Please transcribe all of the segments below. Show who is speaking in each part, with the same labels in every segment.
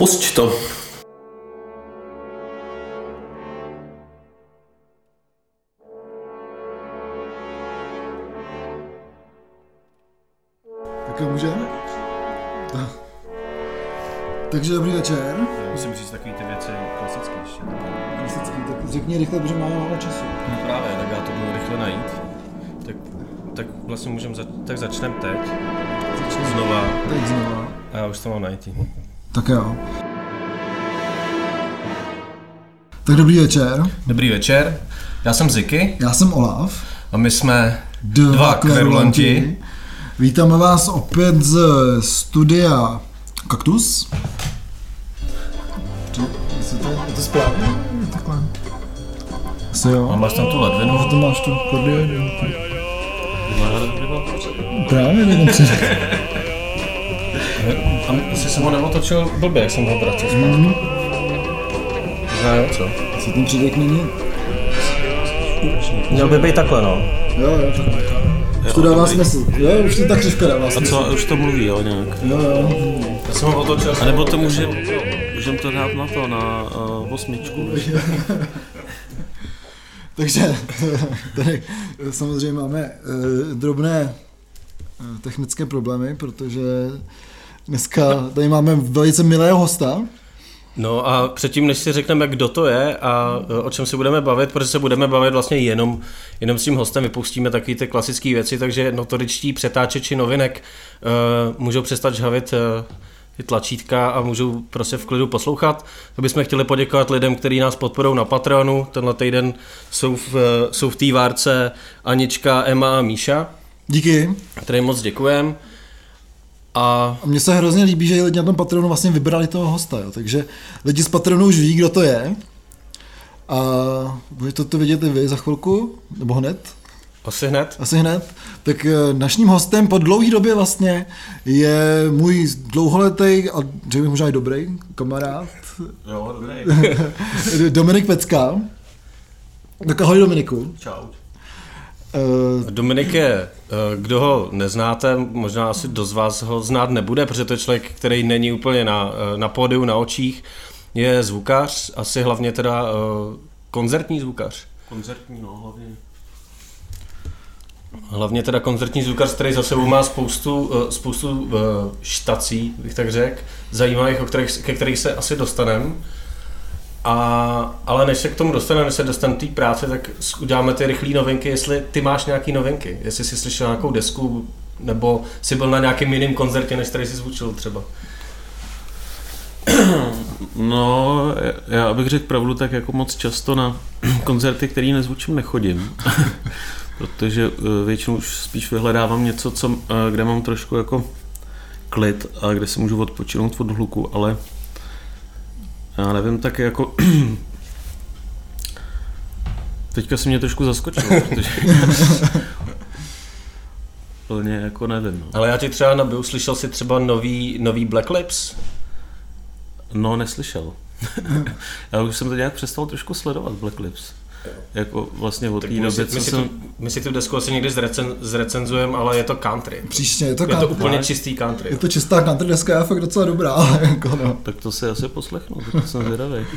Speaker 1: Pusť to.
Speaker 2: Tak můžeme? Takže dobrý večer.
Speaker 3: Já musím říct takový ty věci klasicky ještě.
Speaker 2: Klasický, tak řekni rychle, protože máme málo času.
Speaker 3: No právě, tak já to budu rychle najít. Tak, tak vlastně můžeme, za, tak začneme teď.
Speaker 2: Začneme.
Speaker 3: Znova.
Speaker 2: Teď znova.
Speaker 3: A já už to mám najít.
Speaker 2: Tak jo. Tak dobrý večer.
Speaker 3: Dobrý večer, já jsem Ziky
Speaker 2: Já jsem Olaf.
Speaker 3: a my jsme
Speaker 2: Dva,
Speaker 3: Dva kverulanti.
Speaker 2: Vítáme vás opět z studia Kaktus. Jestli to, je to správně? Takhle. Asi
Speaker 3: a
Speaker 2: jo.
Speaker 3: máš tam tu ledvinu.
Speaker 2: Že to máš tu kordionu. Právě, nevím, co
Speaker 3: A jsi se ho neotočil blbě, jak jsem ho vracel zpátky.
Speaker 2: Mhm.
Speaker 3: Možná jo, co?
Speaker 2: se ten přídek není.
Speaker 3: Měl by být takhle, no.
Speaker 2: Jo, jo, takhle. Už to dává smysl. Jo, už to ta křivka dává
Speaker 4: A
Speaker 2: smysl.
Speaker 4: co, už to mluví, jo, nějak.
Speaker 2: Jo, jo.
Speaker 3: Já jsem ho otočil.
Speaker 4: A nebo to může, můžem to dát na to, na uh, osmičku.
Speaker 2: Takže tady samozřejmě máme eh, drobné eh, technické problémy, protože dneska tady máme velice milého hosta.
Speaker 3: No a předtím, než si řekneme, kdo to je a e, o čem se budeme bavit, protože se budeme bavit vlastně jenom, jenom s tím hostem, vypustíme takové ty klasické věci, takže notoričtí přetáčeči novinek uh, můžou přestat žhavit uh, ty tlačítka a můžou prostě v klidu poslouchat. To bychom chtěli poděkovat lidem, kteří nás podporují na Patreonu. Tenhle týden jsou v, jsou v té várce Anička, Emma a Míša,
Speaker 2: Díky.
Speaker 3: kterým moc děkujeme. A
Speaker 2: A mně se hrozně líbí, že lidi na tom Patronu vlastně vybrali toho hosta, jo. takže lidi z Patronu už ví, kdo to je. A budete to vidět i vy za chvilku, nebo hned,
Speaker 3: asi hned.
Speaker 2: asi hned. Tak eh, naším hostem po dlouhé době vlastně je můj dlouholetý a řekl bych možná i dobrý kamarád
Speaker 4: Jo, dobrý.
Speaker 2: Dominik Pecka. Tak ahoj Dominiku.
Speaker 4: Čau.
Speaker 2: Uh,
Speaker 3: Dominik je, eh, kdo ho neznáte, možná asi dost z vás ho znát nebude, protože to je člověk, který není úplně na, eh, na pódiu, na očích, je zvukař, asi hlavně teda koncertní zvukař.
Speaker 4: Koncertní, no, hlavně.
Speaker 3: Hlavně teda koncertní zvukař, který za sebou má spoustu, spoustu štací, bych tak řekl, zajímavých, o kterých, ke kterých se asi dostaneme. A, ale než se k tomu dostaneme, než se dostaneme té práce, tak uděláme ty rychlé novinky, jestli ty máš nějaký novinky, jestli jsi slyšel nějakou desku, nebo jsi byl na nějakém jiném koncertě, než který jsi zvučil třeba.
Speaker 4: No, já bych řekl pravdu, tak jako moc často na koncerty, který nezvučím, nechodím. Protože eh, většinou už spíš vyhledávám něco, co, eh, kde mám trošku jako klid a kde si můžu odpočinout od hluku, ale já nevím, tak jako Teďka si mě trošku zaskočil, protože plně jako nevím. No.
Speaker 3: Ale já ti třeba nabiju, slyšel jsi třeba nový, nový Black Lips?
Speaker 4: No, neslyšel. Já už jsem to nějak přestal trošku sledovat, Black Lips. Jako vlastně od té
Speaker 3: My si,
Speaker 4: doby, co jsem...
Speaker 3: tu, my si tu desku asi někdy zrecen, zrecenzujeme, ale je to country.
Speaker 2: příště je to,
Speaker 3: Je to
Speaker 2: country.
Speaker 3: úplně čistý country.
Speaker 2: je to čistá country deska, je fakt docela dobrá. ale jako no.
Speaker 4: Tak to si asi poslechnu, to jsem zvědavý.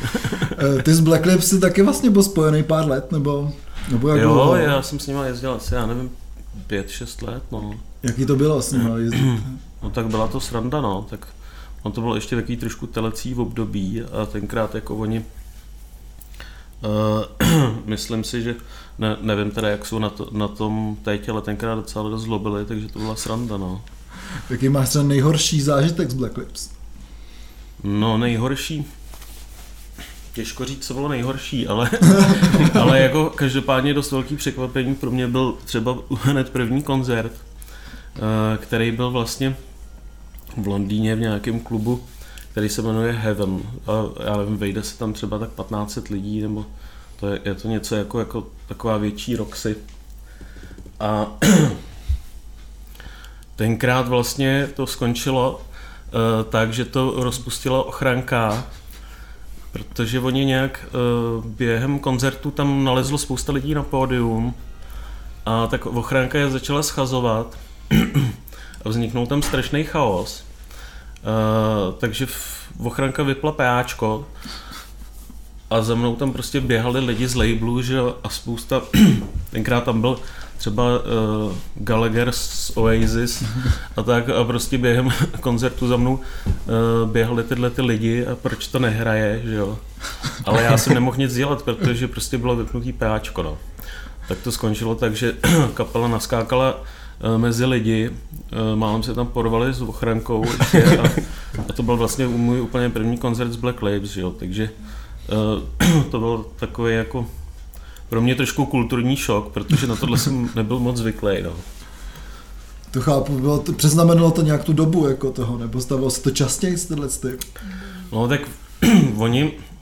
Speaker 2: Eh, Ty z Black Lips jsi taky vlastně byl spojený pár let, nebo, nebo jak
Speaker 4: Jo,
Speaker 2: dlouho?
Speaker 4: já jsem s nima jezdil asi, já nevím, pět, šest let, no.
Speaker 2: Jaký to bylo s nima jezdit?
Speaker 4: No tak byla to sranda, no, tak on to bylo ještě takový trošku telecí v období a tenkrát jako oni myslím si, že ne, nevím teda, jak jsou na, to, na tom teď, ale tenkrát docela dost zlobili, takže to byla sranda, no.
Speaker 2: Jaký máš třeba nejhorší zážitek z Black Lips?
Speaker 4: No nejhorší, těžko říct, co bylo nejhorší, ale, ale jako každopádně dost velký překvapení pro mě byl třeba hned první koncert, eh, který byl vlastně v Londýně v nějakém klubu, který se jmenuje Heaven. A já nevím, vejde se tam třeba tak 1500 lidí, nebo to je, je to něco jako, jako taková větší Roxy. A tenkrát vlastně to skončilo uh, tak, že to rozpustila ochranka, protože oni nějak uh, během koncertu tam nalezlo spousta lidí na pódium a tak ochránka je začala schazovat a vzniknul tam strašný chaos. Takže v, ochranka vypla PAčko a za mnou tam prostě běhali lidi z labelu, že a spousta, tenkrát tam byl třeba uh, Gallagher z Oasis a tak a prostě během koncertu za mnou uh, běhali tyhle ty lidi a proč to nehraje, že jo. Ale já jsem nemohl nic dělat, protože prostě bylo vypnutý PAčko, no. Tak to skončilo tak, že kapela naskákala mezi lidi, uh, málem se tam porvali s ochrankou a, a to byl vlastně můj úplně první koncert z Black že jo, takže uh, to byl takový jako pro mě trošku kulturní šok, protože na tohle jsem nebyl moc zvyklý. No.
Speaker 2: To chápu, bylo to, přeznamenalo to nějak tu dobu jako toho, nebo stávalo se to častěji z tyhle ty?
Speaker 4: No tak oni, eh,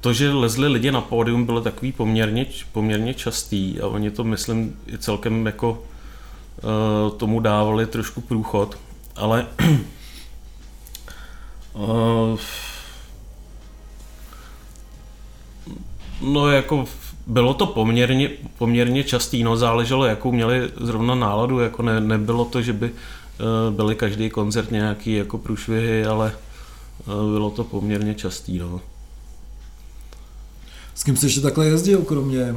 Speaker 4: to, že lezli lidi na pódium, bylo takový poměrně, poměrně častý a oni to, myslím, i celkem jako eh, tomu dávali trošku průchod, ale uh, No jako bylo to poměrně, poměrně častý, no záleželo, jakou měli zrovna náladu, jako ne, nebylo to, že by byly každý koncert nějaký jako průšvihy, ale bylo to poměrně častý, no.
Speaker 2: S kým jsi ještě takhle jezdil, kromě,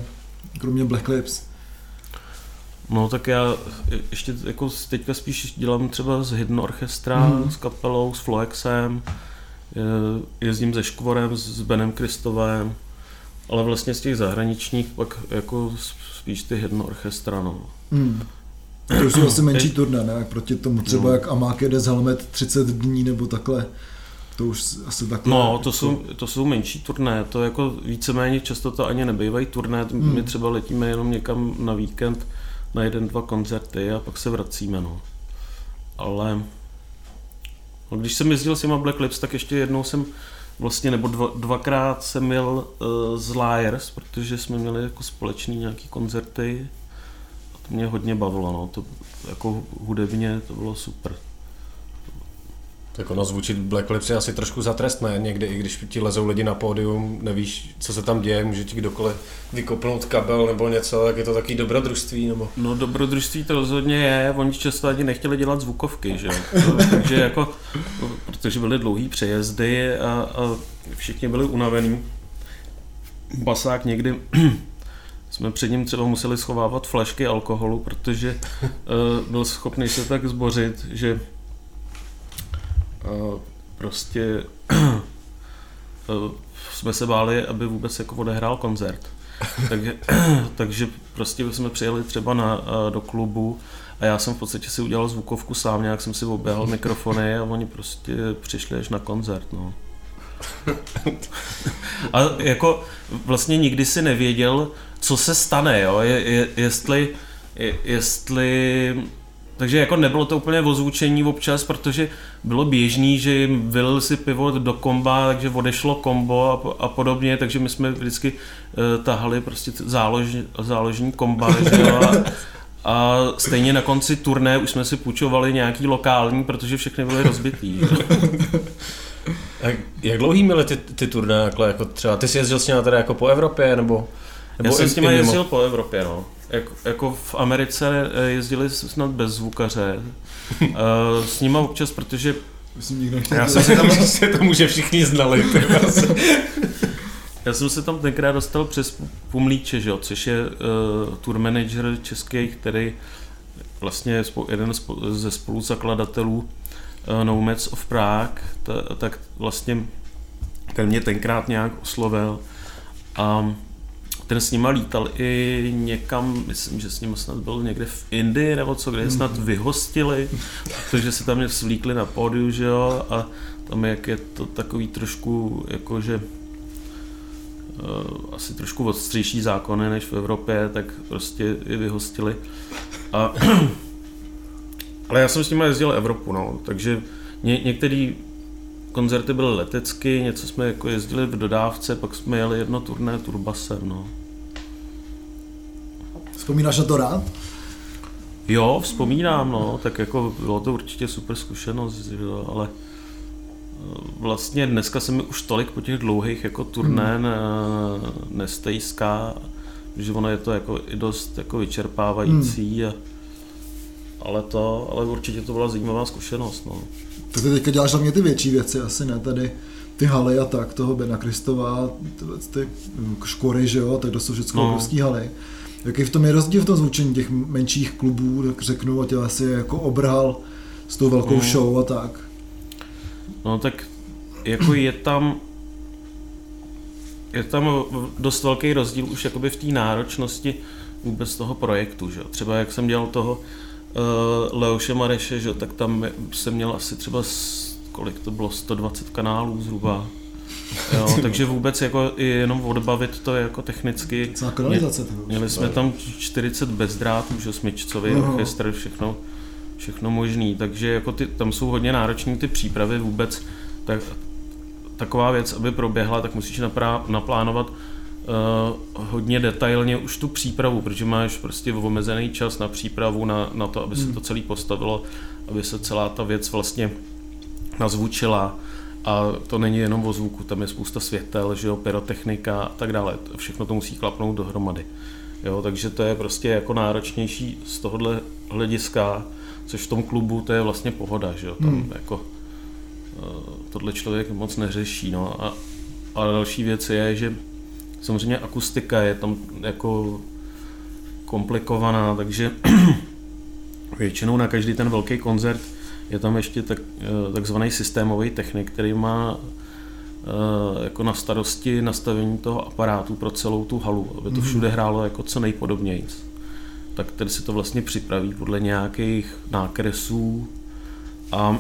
Speaker 2: kromě Black Lips?
Speaker 4: No tak já ještě jako teďka spíš dělám třeba s Hidden Orchestra, mm. s kapelou, s Floexem, jezdím se Škvorem, s Benem Kristovem, ale vlastně z těch zahraničních pak jako spíš ty jedno orchestra, no. Hmm.
Speaker 2: To jsou asi menší turné, ne? Proti tomu třeba no. jak Amák jede z Helmet 30 dní nebo takhle. To už asi takhle...
Speaker 4: No, to, jako... jsou, to jsou menší turné, to jako víceméně často to ani nebývají turné, hmm. my třeba letíme jenom někam na víkend na jeden, dva koncerty a pak se vracíme, no. Ale no, když jsem jezdil s těma Black Lips, tak ještě jednou jsem vlastně, nebo dva, dvakrát jsem měl uh, z Liars, protože jsme měli jako společný nějaký koncerty a to mě hodně bavilo, no, to jako hudebně to bylo super.
Speaker 3: Tak ono zvučit Black Lips je asi trošku zatrestné někdy, i když ti lezou lidi na pódium, nevíš, co se tam děje, může ti kdokoliv vykopnout kabel nebo něco, tak je to takový dobrodružství, nebo?
Speaker 4: No dobrodružství to rozhodně je, oni často ani nechtěli dělat zvukovky, že Takže jako, protože byly dlouhý přejezdy a, a všichni byli unavení. Basák někdy jsme před ním třeba museli schovávat flašky alkoholu, protože uh, byl schopný se tak zbořit, že prostě jsme se báli, aby vůbec jako odehrál koncert. takže, takže prostě jsme přijeli třeba na, do klubu a já jsem v podstatě si udělal zvukovku sám, nějak jsem si oběhal mikrofony a oni prostě přišli až na koncert, no. A jako vlastně nikdy si nevěděl, co se stane, jo, je, je, jestli, je, jestli takže jako nebylo to úplně ozvučení občas, protože bylo běžný, že jim vylil si pivo do komba, takže odešlo kombo a, a podobně, takže my jsme vždycky uh, tahali prostě zálož, záložní komba, a, a stejně na konci turné už jsme si půjčovali nějaký lokální, protože všechny byly rozbitý.
Speaker 3: Jak, jak dlouhý měly ty, ty turné, jako, jako třeba, ty jsi jezdil s nimi teda jako po Evropě, nebo?
Speaker 4: nebo Já jsem s nimi jezdil po Evropě, no. Jako, jako v Americe eh, jezdili snad bez zvukaře. uh, s nima občas, protože
Speaker 3: já jsem se tam se to může všichni znali.
Speaker 4: Já jsem se tam tenkrát dostal přes Pumlíče, že jo, což je uh, tour manager český, který vlastně je jeden ze spoluzakladatelů uh, Nomads of Prague, ta, tak vlastně ten mě tenkrát nějak oslovil a ten s nima lítal i někam, myslím, že s ním snad byl někde v Indii nebo co, kde je snad mhm. vyhostili, protože se tam mě svlíkli na pódiu, že jo, a tam jak je to takový trošku, jakože uh, asi trošku odstřejší zákony než v Evropě, tak prostě je vyhostili. A, ale já jsem s nimi jezdil Evropu, no, takže ně, některý koncerty byly letecky, něco jsme jako jezdili v dodávce, pak jsme jeli jedno turné turbasem, no.
Speaker 2: Vzpomínáš na to rád?
Speaker 4: Jo, vzpomínám, no, tak jako bylo to určitě super zkušenost, jo, ale eh, vlastně dneska se mi už tolik po těch dlouhých jako turné hmm. nestejská, že ono je to jako i dost jako vyčerpávající hmm. a ale to, ale určitě to byla zajímavá zkušenost, no.
Speaker 2: Tak ty teďka děláš hlavně ty větší věci, asi ne tady ty haly a tak, toho Bena Kristova, tyhle ty mm, škory, že jo, tak to jsou všechno
Speaker 4: No.
Speaker 2: obrovský haly. Jaký v tom je rozdíl v tom zvučení těch menších klubů, tak řeknu, a tě asi jako obrhal s tou velkou
Speaker 4: Mm.
Speaker 2: show a tak.
Speaker 4: No tak jako je tam je tam dost velký rozdíl už jakoby v té náročnosti vůbec toho projektu, že? jo. Třeba jak jsem dělal toho uh, Leoše Mareše, že? tak tam jsem měl asi třeba kolik to bylo, 120 kanálů zhruba. Jo, takže vůbec jako i jenom odbavit to jako technicky.
Speaker 2: Celá kanalizace toho.
Speaker 4: Měli jsme tam 40 bezdrátů, že smyčcový
Speaker 2: Aha.
Speaker 4: orchestr, všechno, všechno možný, takže jako ty, tam jsou hodně náročné ty přípravy vůbec, tak, taková věc, aby proběhla, tak musíš naprá, naplánovat uh, hodně detailně už tu přípravu, protože máš prostě omezený čas na přípravu, na, na to, aby se to celé postavilo, aby se celá ta věc vlastně nazvučila a to není jenom o zvuku, tam je spousta světel, že jo, pyrotechnika a tak dále, všechno to musí klapnout dohromady. Jo, takže to je prostě jako náročnější z tohohle hlediska, což v tom klubu to je vlastně pohoda, že jo, tam
Speaker 2: Hmm.
Speaker 4: jako eh, tohle člověk moc neřeší, no a, a další věc je, že samozřejmě akustika je tam jako komplikovaná, takže většinou na každý ten velký koncert je tam ještě tak, eh, takzvaný systémový technik, který má eh, jako na starosti nastavení toho aparátu pro celou tu halu, aby to všude hrálo jako co nejpodobněji. Tak ten si to vlastně připraví podle nějakých nákresů a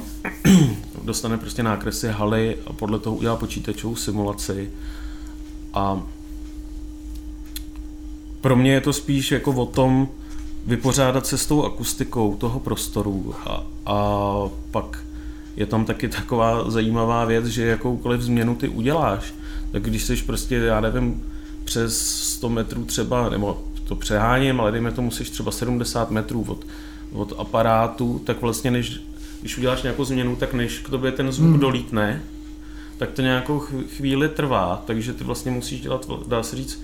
Speaker 4: dostane prostě nákresy haly a podle toho udělá počítačovou simulaci a pro mě je to spíš jako o tom vypořádat se s tou akustikou toho prostoru a, a pak je tam taky taková zajímavá věc, že jakoukoliv změnu ty uděláš, tak když jsi prostě, já nevím, přes 100 metrů třeba, nebo to přeháním, ale dejme tomu, jsi třeba 70 metrů od, od aparátu, tak vlastně než, když uděláš nějakou změnu, tak než k tobě ten zvuk hmm. dolítne, tak to nějakou chv- chvíli trvá, takže ty vlastně musíš dělat, dá se říct,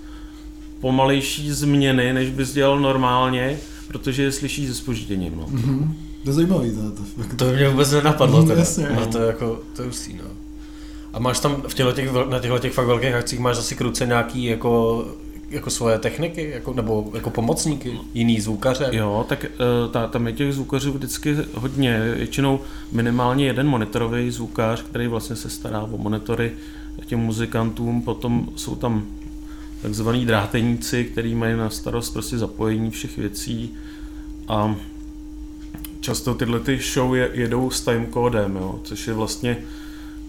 Speaker 4: pomalejší změny, než bys dělal normálně, protože je slyšíš se spožděním. No.
Speaker 2: Mhm. To je zajímavý. To, to,
Speaker 3: To by mě vůbec nenapadlo
Speaker 2: Mm,
Speaker 3: teda.
Speaker 2: jasně,
Speaker 3: no, to je jako, to je hustý, no. A máš tam v těchto těch, na těchto těch fakt velkých akcích máš asi kruce nějaký jako, jako svoje techniky, jako, nebo jako pomocníky, jiný zvukaře.
Speaker 4: Jo, tak eh, ta, tam je těch zvukařů vždycky hodně. Většinou minimálně jeden monitorový zvukař, který vlastně se stará o monitory těm muzikantům, potom jsou tam takzvaný dráteníci, který mají na starost prostě zapojení všech věcí a často tyhle ty show je, jedou s timecodem, jo, což je vlastně,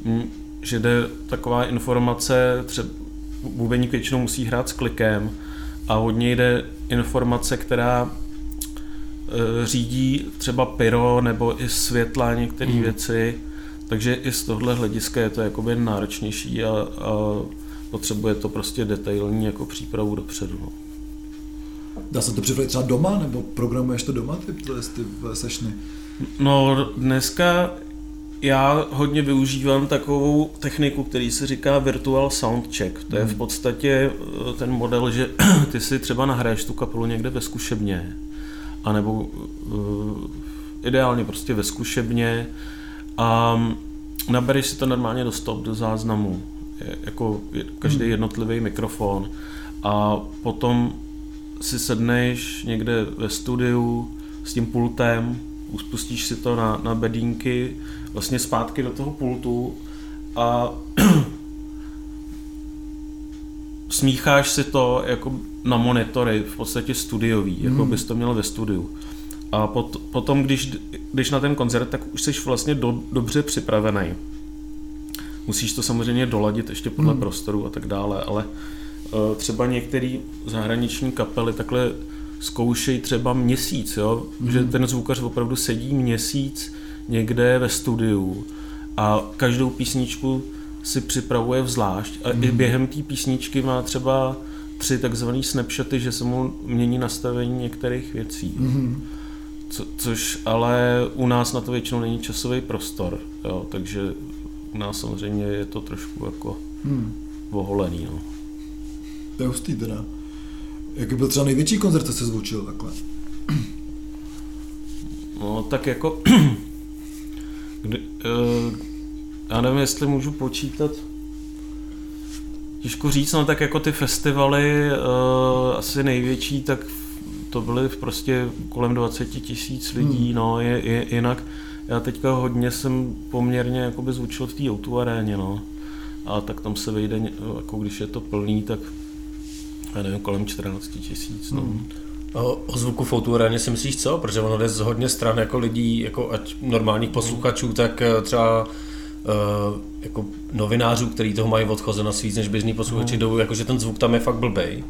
Speaker 4: mm, že jde taková informace, třeba bubeník většinou musí hrát s klikem a hodně jde informace, která e, řídí třeba pyro nebo i světla některé mm. věci, takže i z tohle hlediska je to jakoby náročnější a, a potřebuje to prostě detailní jako přípravu dopředu. No.
Speaker 2: dá se to připravit třeba doma, nebo programuješ to doma, ty, ty, sešny?
Speaker 4: No dneska já hodně využívám takovou techniku, který se říká Virtual Sound Check. To je v podstatě eh, ten model, že ty si třeba nahraješ tu kapelu někde ve zkušebně, anebo uh, ideálně prostě ve zkušebně a nabereš si to normálně do stop, do záznamu, jako každý jednotlivý mikrofon a potom si sedneš někde ve studiu s tím pultem, uspustíš si to na, na bedínky, vlastně zpátky do toho pultu a smícháš si to jako na monitory, v podstatě studiový, jako bys to měl ve studiu. A pot, potom, když, když na ten koncert, tak už jsi vlastně do, dobře připravený. Musíš to samozřejmě doladit ještě podle hmm. prostoru a tak dále, ale uh, třeba některé zahraniční kapely takhle zkoušejí třeba měsíc, jo? Hmm. že ten zvukař opravdu sedí měsíc někde ve studiu a každou písničku si připravuje vzlášť a hmm. i během té písničky má třeba tři takzvané snapshoty, že se mu mění nastavení některých věcí.
Speaker 2: Mhm.
Speaker 4: Co, což ale u nás na to většinou není časový prostor, jo, takže nás samozřejmě je to trošku jako
Speaker 2: Hmm.
Speaker 4: oholený. No.
Speaker 2: To je hustý teda. Jaký byl třeba největší koncert, co jsi zvučil takhle?
Speaker 4: No tak jako, kdy, uh, já nevím, jestli můžu počítat, těžko říct, no tak jako ty festivaly uh, asi největší, tak to byly prostě kolem 20 tisíc lidí, hmm. no, je, je, jinak já teďka hodně jsem poměrně jakoby zvučil v té auto aréně, no. A tak tam se vejde, jako když je to plný, tak já nevím, kolem 14 tisíc, no. Hmm.
Speaker 3: O, zvuku v autoaréně si myslíš co? Protože ono jde z hodně stran jako lidí, jako ať normálních posluchačů, tak eh, třeba uh, jako novinářů, kteří toho mají odchozeno víc než běžní posluchači, hmm. jdou, jakože ten zvuk tam je fakt blbej.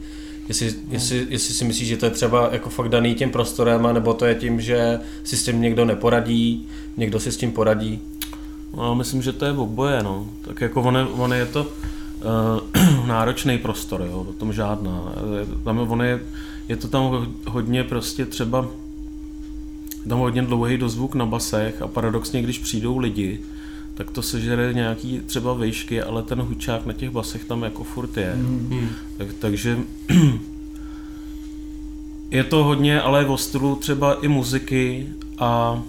Speaker 3: Jestli, hmm. jestli, jestli si myslíš, že to je třeba jako fakt daný tím prostorem, nebo to je tím, že si s tím někdo neporadí, někdo si s tím poradí?
Speaker 4: No, myslím, že to je oboje, no. Tak jako on je, on je to uh, náročný prostor, jo, o tom žádná. Tam on je, je to tam hodně prostě třeba tam hodně dlouhý dozvuk na basech a paradoxně, když přijdou lidi, tak to sežere nějaký třeba vejšky, ale ten hučák na těch basech tam jako furt je. Mm. Tak, takže je to hodně ale o stylu třeba i muziky a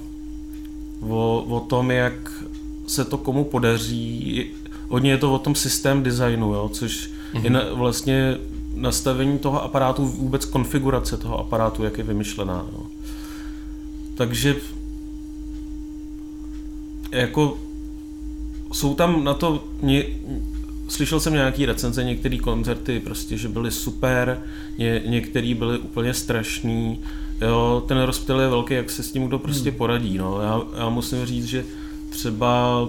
Speaker 4: o, o tom, jak se to komu podaří. Hodně je to o tom systém designu, jo, což mm. je na, vlastně nastavení toho aparátu, vůbec konfigurace toho aparátu, jak je vymyšlená. Jo. Takže jako jsou tam na to, ně, slyšel jsem nějaký recenze, některé koncerty prostě, že byly super, ně, některý byly úplně strašný, jo, ten rozptyl je velký, jak se s tím kdo prostě hmm. poradí, no, já, já musím říct, že třeba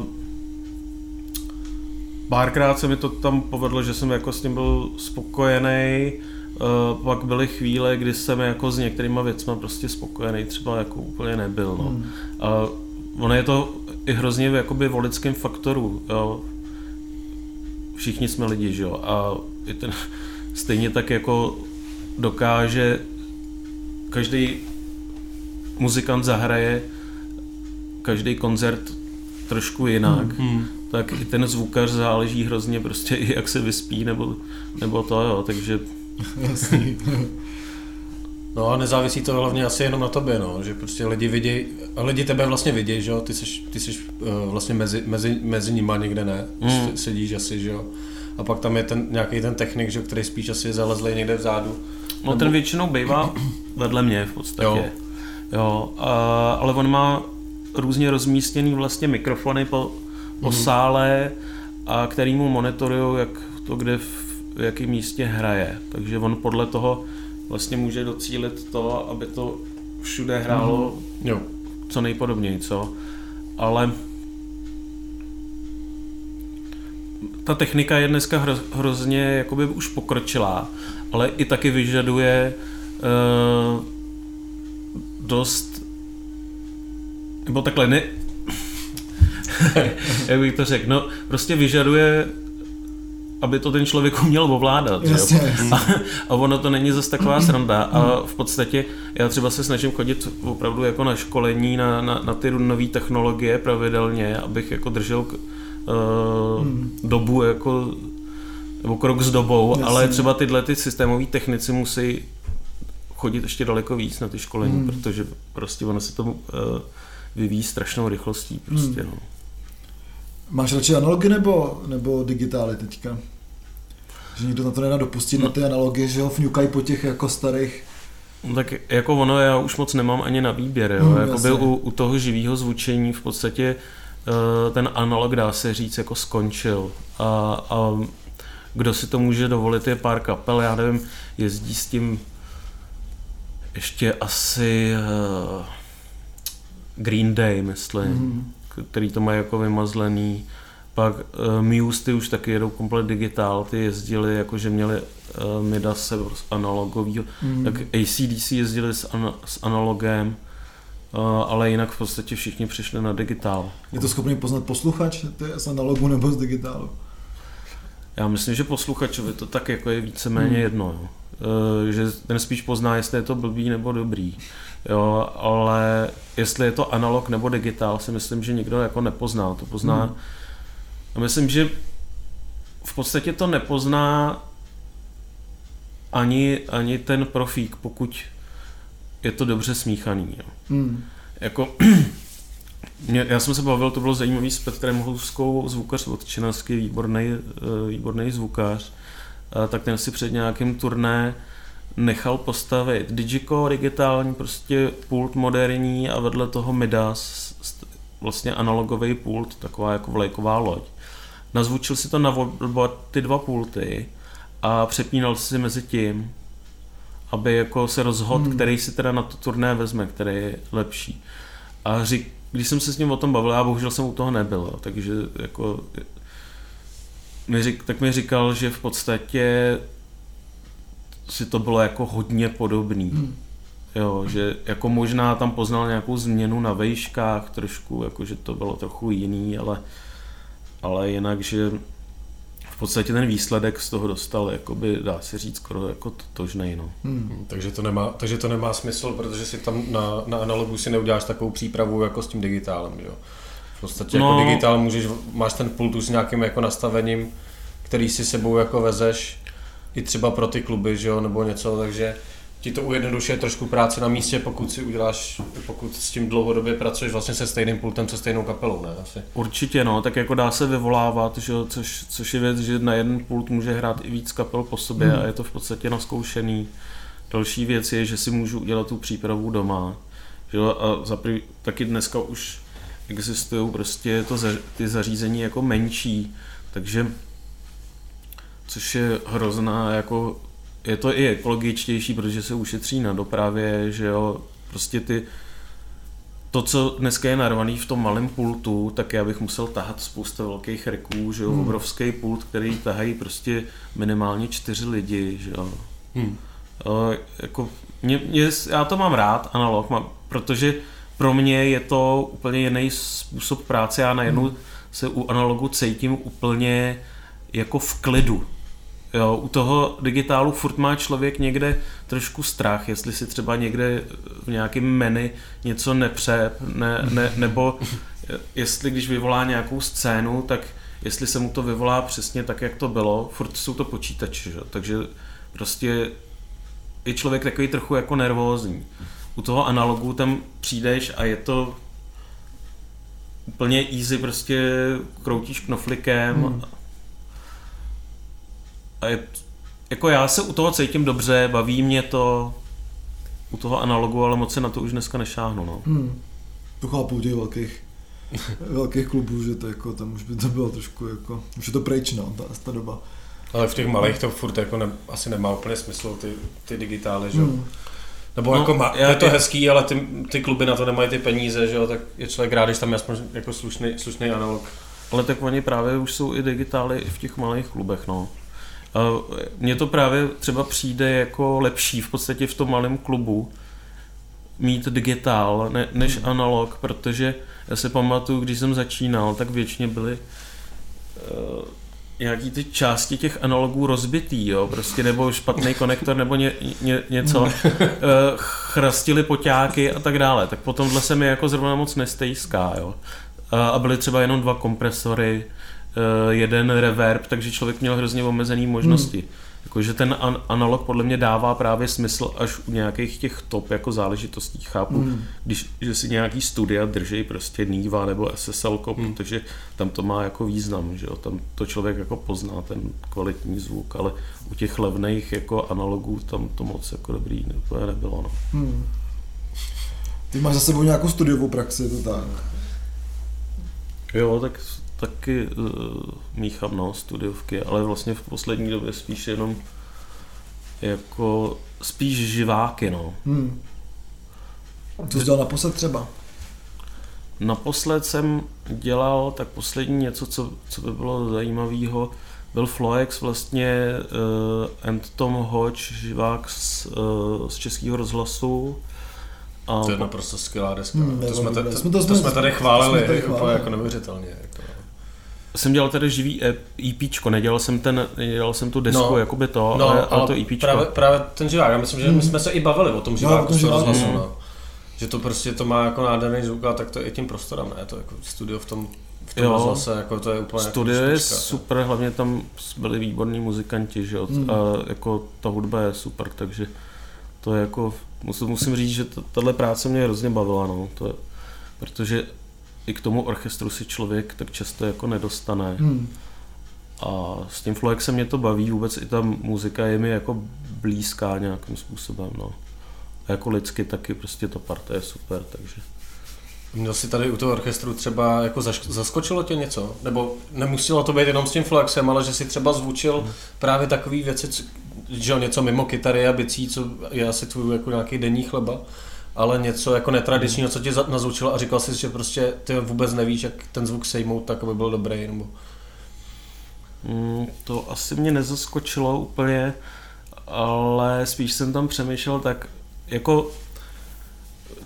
Speaker 4: párkrát se mi to tam povedlo, že jsem jako s tím byl spokojený, Uh, pak byly chvíle, kdy jsem jako s některýma věcmi prostě spokojený, třeba jako úplně nebyl. No. Hmm. Uh, ono je to i hrozně jakoby o lidském faktoru. Jo. Všichni jsme lidi, že jo. A i ten, stejně tak jako dokáže každý muzikant zahraje každý koncert trošku jinak, hmm. tak i ten zvukař záleží hrozně prostě i jak se vyspí nebo, nebo to jo, takže
Speaker 2: Jasný.
Speaker 3: No a nezávisí to hlavně asi jenom na tobě, no, že prostě lidi vidí, lidi tebe vlastně vidí, že jo, ty jsi, ty jsi uh, vlastně mezi, mezi, mezi nima někde ne, mm. sedíš asi, že jo. A pak tam je ten nějaký ten technik, že, který spíš asi zalezlej někde vzadu.
Speaker 4: No nebo... ten většinou bývá vedle mě v podstatě. Jo. jo a, ale on má různě rozmístěný vlastně mikrofony po, po mm. sále, a který mu monitorují, jak to kde v, v jakém místě hraje. Takže on podle toho vlastně může docílit to, aby to všude hrálo mm-hmm. jo. co nejpodobněji, co? Ale ta technika je dneska hro, hrozně jakoby už pokročilá, ale i taky vyžaduje uh, dost nebo takhle ne, jak bych to řekl, no prostě vyžaduje aby to ten člověk uměl ovládat. Jasně, jasně. A, a ono to není zase taková sranda. A v podstatě já třeba se snažím chodit opravdu jako na školení na, na, na ty nové technologie pravidelně, abych jako držel uh, hmm. dobu jako nebo krok s dobou, jasně. ale třeba tyhle ty systémové technici musí chodit ještě daleko víc na ty školení, hmm. protože prostě ono se to uh, vyvíjí strašnou rychlostí prostě, hmm. no.
Speaker 2: Máš radši analogy nebo, nebo digitály teďka? Že nikdo na to nedá dopustit, no. na ty analogy, že ho vňukají po těch jako starých
Speaker 4: No tak jako ono, já už moc nemám ani na výběr, jo. Hmm, Jakoby u, u toho živého zvučení v podstatě uh, ten analog, dá se říct, jako skončil. A, a kdo si to může dovolit, je pár kapel, já nevím, jezdí s tím ještě asi uh, Green Day, myslím. Hmm který to mají jako vymazlený. Pak uh, Muse ty už taky jedou komplet digitál, ty jezdili jako, že měli uh, Midas z analogového, mm. tak ACDC jezdili s, an- s analogem, uh, ale jinak v podstatě všichni přišli na digitál.
Speaker 2: Je to schopný poznat posluchač, to je z analogu nebo z digitálu?
Speaker 4: Já myslím, že posluchačovi to tak jako je víceméně mm. jedno, jo. Uh, že ten spíš pozná, jestli je to blbý nebo dobrý. Jo, ale jestli je to analog nebo digitál, si myslím, že nikdo jako nepozná. To pozná. Hmm. A myslím, že v podstatě to nepozná ani, ani ten profík, pokud je to dobře smíchaný. Jo. Hmm. jako mě, já jsem se bavil, to bylo zajímavý s Petrem Hluskou, zvukař od Činasky, výborný, eh, výborný zvukař, tak ten si před nějakým turné nechal postavit Digico digitální, prostě pult moderní a vedle toho Midas, vlastně analogový pult, taková jako vlajková loď. Nazvučil si to na oba ty dva pulty a přepínal si mezi tím, aby jako se rozhodl, hmm. který si teda na to turné vezme, který je lepší. A řík, když jsem se s ním o tom bavil, já bohužel jsem u toho nebyl, takže jako mi řík, tak mi říkal, že v podstatě si to bylo jako hodně podobný. Hmm. Jo, že jako možná tam poznal nějakou změnu na vejškách trošku, jako že to bylo trochu jiný, ale, ale jinak, že v podstatě ten výsledek z toho dostal, jakoby, dá se říct, skoro jako totožnej, no.
Speaker 3: Hmm. Takže, to nemá, takže to nemá smysl, protože si tam na, na analogu si neuděláš takovou přípravu jako s tím digitálem, jo. V podstatě no. jako digitál můžeš, máš ten pultus s nějakým jako nastavením, který si sebou jako vezeš i třeba pro ty kluby, že jo, nebo něco, takže ti to ujednodušuje trošku práce na místě, pokud si uděláš, pokud s tím dlouhodobě pracuješ vlastně se stejným pultem, se stejnou kapelou, ne? Asi.
Speaker 4: Určitě, no, tak jako dá se vyvolávat, že, což, což je věc, že na jeden pult může hrát i víc kapel po sobě hmm. a je to v podstatě naskoušený. Další věc je, že si můžu udělat tu přípravu doma. Že, a za prv, taky dneska už existují prostě to, ty zařízení jako menší, takže což je hrozná jako je to i ekologičtější, protože se ušetří na dopravě, že jo, prostě ty to, co dneska je narvaný v tom malém pultu, tak já bych musel tahat spousta velkých reků, že jo, hmm. obrovský pult, který tahají prostě minimálně čtyři lidi, že jo. Hmm. O, jako, mě, mě, já to mám rád, analog, mám, protože pro mě je to úplně jiný způsob práce, já najednou hmm. se u analogu cítím úplně jako v klidu, Jo, u toho digitálu furt má člověk někde trošku strach, jestli si třeba někde v nějakém menu něco nepře, ne, ne, nebo jestli když vyvolá nějakou scénu, tak jestli se mu to vyvolá přesně tak, jak to bylo, furt jsou to počítače, že? takže prostě je člověk takový trochu jako nervózní. U toho analogu tam přijdeš a je to úplně easy, prostě kroutíš knoflikem hmm a je, jako já se u toho cítím dobře, baví mě to u toho analogu, ale moc se na to už dneska nešáhnu. No. Hmm.
Speaker 2: To chápu těch velkých, velkých klubů, že to jako, tam už by to bylo trošku jako, už je to pryč, no, ta, ta doba.
Speaker 3: Ale v těch malých to furt jako ne, asi nemá úplně smysl, ty, ty digitály, že hmm. Nebo no, jako má, já, je to já, hezký, ale ty, ty kluby na to nemají ty peníze, že jo, tak je člověk rád, když tam je aspoň jako slušný, slušný analog.
Speaker 4: Ale tak oni právě už jsou i digitály i v těch malých klubech, no. Mně to právě třeba přijde jako lepší v podstatě v tom malém klubu mít digitál ne, než hmm. analog, protože já si pamatuju, když jsem začínal, tak většině byly uh, nějaký ty části těch analogů rozbitý, jo, prostě nebo špatný konektor, nebo ně, ně, něco, uh, chrastili poťáky a tak dále. Tak potom se mi jako zrovna moc nestejská, jo. Uh, a byly třeba jenom dva kompresory, jeden reverb, takže člověk měl hrozně omezené možnosti. Hmm. Jakože ten an- analog podle mě dává právě smysl až u nějakých těch top jako záležitostí. Chápu, hmm. když že si nějaký studia drží prostě Niva nebo SSL, hmm. protože tam to má jako význam, že jo? tam to člověk jako pozná ten kvalitní zvuk, ale u těch levných jako analogů tam to moc jako dobrý nebylo. No. Hmm.
Speaker 2: Ty máš za sebou nějakou studiovou praxi, to tak?
Speaker 4: Jo, tak taky uh, míchám no, studiovky, ale vlastně v poslední době spíš jenom jako spíš živáky, no. Hmm.
Speaker 2: Co jsi dělal naposled třeba?
Speaker 4: Naposled jsem dělal tak poslední něco, co, co by bylo zajímavého, byl Floex vlastně uh, and Tom Hodge, živák z, uh, z českého rozhlasu.
Speaker 3: A to je naprosto skvělá deska. Hmm, to, jsme, to, to, jsme, to, to jsme tady chválili, to jsme tady chválili. jako neuvěřitelně.
Speaker 4: Jsem dělal tady živý EP, nedělal jsem ten, dělal jsem tu desku, no, jakoby to,
Speaker 3: no, ale, ale to EP. Právě, právě ten živák, já myslím, že my jsme se i bavili o tom živáku no, z rozhlasu, no. Že to prostě to má jako nádherný zvuk, a tak to je i tím prostorem, ne? To jako studio v tom, v tom jo, rozhlase, jako to je úplně
Speaker 4: jako Studio jako je super, hlavně tam byli výborní muzikanti, že jo, hmm. a jako ta hudba je super, takže to je jako, musím, musím říct, že tahle práce mě hrozně bavila, no, to je, protože i k tomu orchestru si člověk tak často jako nedostane.
Speaker 2: Hmm.
Speaker 4: A s tím Floexem mě to baví, vůbec i ta muzika je mi jako blízká nějakým způsobem, no. A jako lidsky taky prostě to parta je super, takže.
Speaker 3: Měl jsi tady u toho orchestru třeba jako zaš- zaskočilo tě něco? Nebo nemuselo to být jenom s tím flexem, ale že si třeba zvučil hmm. právě takové věci, co- že jo, něco mimo kytary a bicí, co je asi tvůj jako nějaký denní chleba, ale něco jako netradičního, co tě nazvučilo a říkal jsi, že prostě ty vůbec nevíš, jak ten zvuk sejmout tak, aby byl dobrý, nebo...
Speaker 4: Mm, to asi mě nezaskočilo úplně, ale spíš jsem tam přemýšlel tak, jako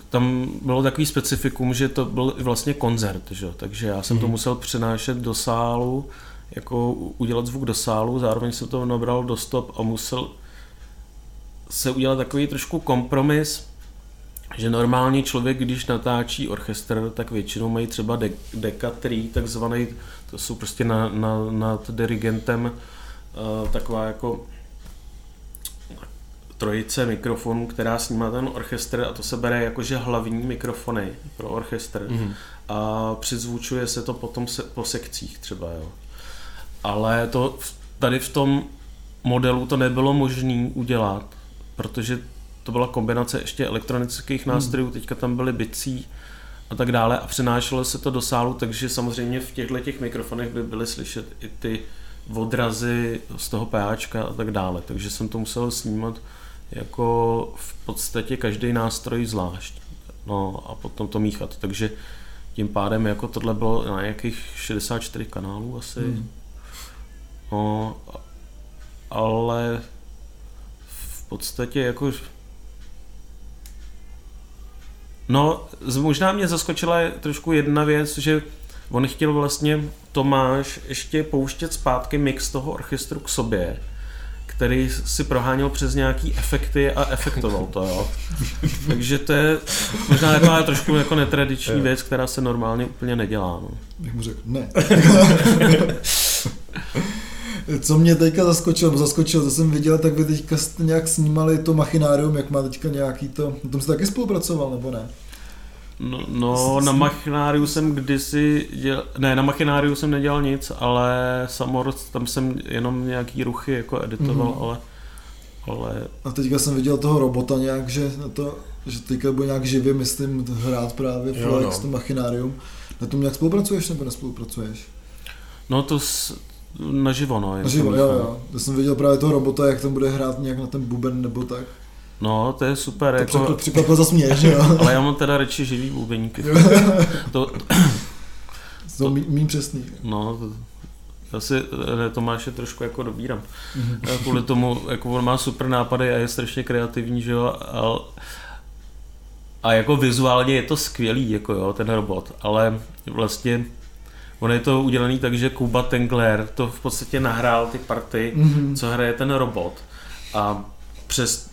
Speaker 4: tam bylo takový specifikum, že to byl vlastně koncert, že? takže já jsem to
Speaker 3: Mhm.
Speaker 4: musel přenášet do sálu, jako udělat zvuk do sálu, zároveň jsem to nabral do stop a musel se udělat takový trošku kompromis, že normálně člověk, když natáčí orchestr, tak většinou mají třeba de- dekatrý, takzvaný, to jsou prostě na, na, nad dirigentem uh, taková jako trojice mikrofonů, která snímá ten orchestr a to se bere jakože hlavní mikrofony pro orchestr
Speaker 3: Mhm.
Speaker 4: a přizvučuje se to potom se, po sekcích třeba, jo. Ale to tady v tom modelu to nebylo možné udělat, protože to byla kombinace ještě elektronických nástrojů, teďka tam byly bicí a tak dále a přenášelo se to do sálu, takže samozřejmě v těchto těch mikrofonech by byly slyšet i ty odrazy z toho PAčka a tak dále, takže jsem to musel snímat jako v podstatě každý nástroj zvlášť. No a potom to míchat, takže tím pádem jako tohle bylo na nějakých 64 kanálů asi.
Speaker 2: Hmm.
Speaker 4: No, ale v podstatě jako No, možná mě zaskočila trošku jedna věc, že on chtěl vlastně Tomáš ještě pouštět zpátky mix toho orchestru k sobě, který si proháněl přes nějaký efekty a efektoval to, jo. Takže to je možná taková trošku jako netradiční věc, která se normálně úplně nedělá, no.
Speaker 2: Bych mu řekl, ne. Co mě teďka zaskočilo, nebo zaskočilo, to jsem viděl, tak vy teďka jste nějak snímali to machinárium, jak má teďka nějaký to, na tom jste taky spolupracoval, nebo ne?
Speaker 4: No, no na Machináriu jsem kdysi dělal, ne, na Machináriu jsem nedělal nic, ale Samor, tam jsem jenom nějaký ruchy jako editoval,
Speaker 2: Mhm.
Speaker 4: mm-hmm. ale, ale
Speaker 2: A teďka jsem viděl toho robota nějak, že, na to, že teďka bude nějak živě, myslím, hrát právě Flex,
Speaker 3: no.
Speaker 2: to machinárium. Na tom nějak spolupracuješ nebo nespolupracuješ?
Speaker 4: no to s, naživo, no.
Speaker 2: Naživo, jo, jo. Já jsem viděl právě toho robota, jak tam bude hrát nějak na ten buben nebo tak.
Speaker 4: No, to je super,
Speaker 2: To
Speaker 4: jako,
Speaker 2: překvapil za směš, že jo?
Speaker 4: ale já mám teda radši živý bubeníky. To,
Speaker 2: To mý, mým přesný.
Speaker 4: no, to, já si eh, Tomáše trošku jako dobírám.
Speaker 2: Mhm.
Speaker 4: A Kvůli tomu, jako on má super nápady a je strašně kreativní, že jo, a, a jako vizuálně je to skvělý, jako jo, ten robot, ale vlastně on je to udělaný tak, že Kuba Tengler to v podstatě nahrál ty party,
Speaker 2: Mhm.
Speaker 4: co hraje ten robot a přes,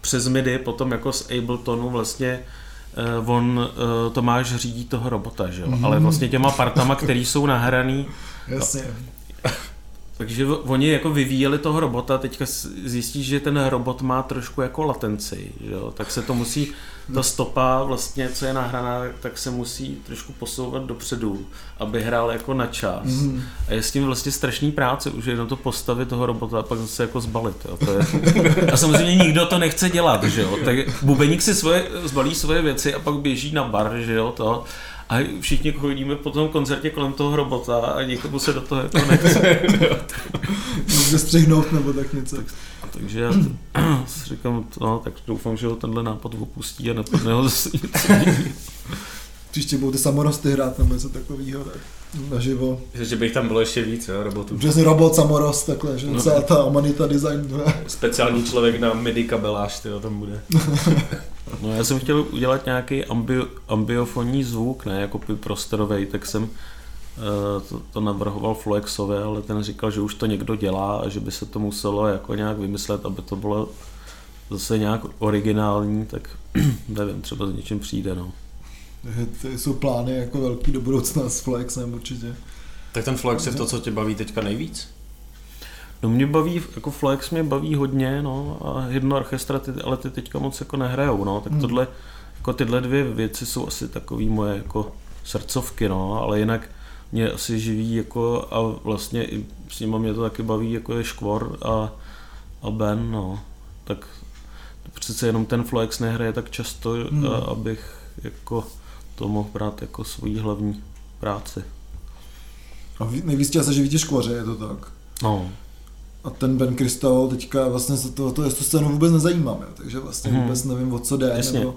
Speaker 4: přes MIDI potom jako z Abletonu vlastně eh, on eh, Tomáš řídí toho robota, že jo?
Speaker 2: Mhm.
Speaker 4: ale vlastně těma partama, který jsou nahraný,
Speaker 2: Jasně.
Speaker 4: Takže oni jako vyvíjeli toho robota, teďka zjistí, že ten robot má trošku jako latenci, že jo? tak se to musí, ta stopa vlastně, co je nahraná, tak se musí trošku posouvat dopředu, aby hrál jako na čas.
Speaker 2: Mhm.
Speaker 4: A je s tím vlastně strašný práce, už jenom to postavit toho robota a pak zase jako zbalit. Jo? To je... A samozřejmě nikdo to nechce dělat, že jo. Tak bubeník si svoje, zbalí svoje věci a pak běží na bar, že jo, to. A všichni chodíme po tom koncertě kolem toho robota a nikomu se do toho jako nechce.
Speaker 2: Může střihnout nebo tak něco.
Speaker 4: Takže já si říkám, no, tak doufám, že ho tenhle nápad opustí a napadne ho zase něco.
Speaker 2: Příště budou ty samorosty hrát nebo něco takového, tak naživo.
Speaker 3: Že bych tam bylo ještě víc, jo, robotů.
Speaker 2: Přesně robot samorost, takhle, že
Speaker 3: No.
Speaker 2: celá ta Amanita design.
Speaker 3: Speciální člověk na MIDI kabeláž, tyjo, tam bude.
Speaker 4: No já jsem chtěl udělat nějaký ambio, ambiofonní zvuk, ne jako by prostorovej, tak jsem eh, to, to navrhoval Flexové, ale ten říkal, že už to někdo dělá a že by se to muselo jako nějak vymyslet, aby to bylo zase nějak originální, tak nevím, třeba s něčím přijde, no.
Speaker 2: Ty jsou plány jako velký do budoucna s Flexem určitě.
Speaker 3: Tak ten Flex je to, co tě baví teďka nejvíc?
Speaker 4: No mě baví, jako Flex mě baví hodně, no, a hydno orchestra, ty, ale ty teďka moc jako nehrajou, no, tak
Speaker 2: Hmm.
Speaker 4: tohle, jako tyhle dvě věci jsou asi takový moje jako srdcovky, no, ale jinak mě asi živí jako a vlastně i s nimi mě to taky baví, jako je Škvor a, a Ben, no. Tak přece jenom ten Flex nehraje tak často, hmm. a, abych jako to mohl brát jako svoji hlavní práci.
Speaker 2: A nejvíc tě se živí tě škvoře, je to tak?
Speaker 4: No.
Speaker 2: A ten Ben Crystal teďka vlastně se to, to, to scénu vůbec nezajímám, jo, takže vlastně hmm. vůbec nevím, o co jde,
Speaker 4: Jasně.
Speaker 2: nebo...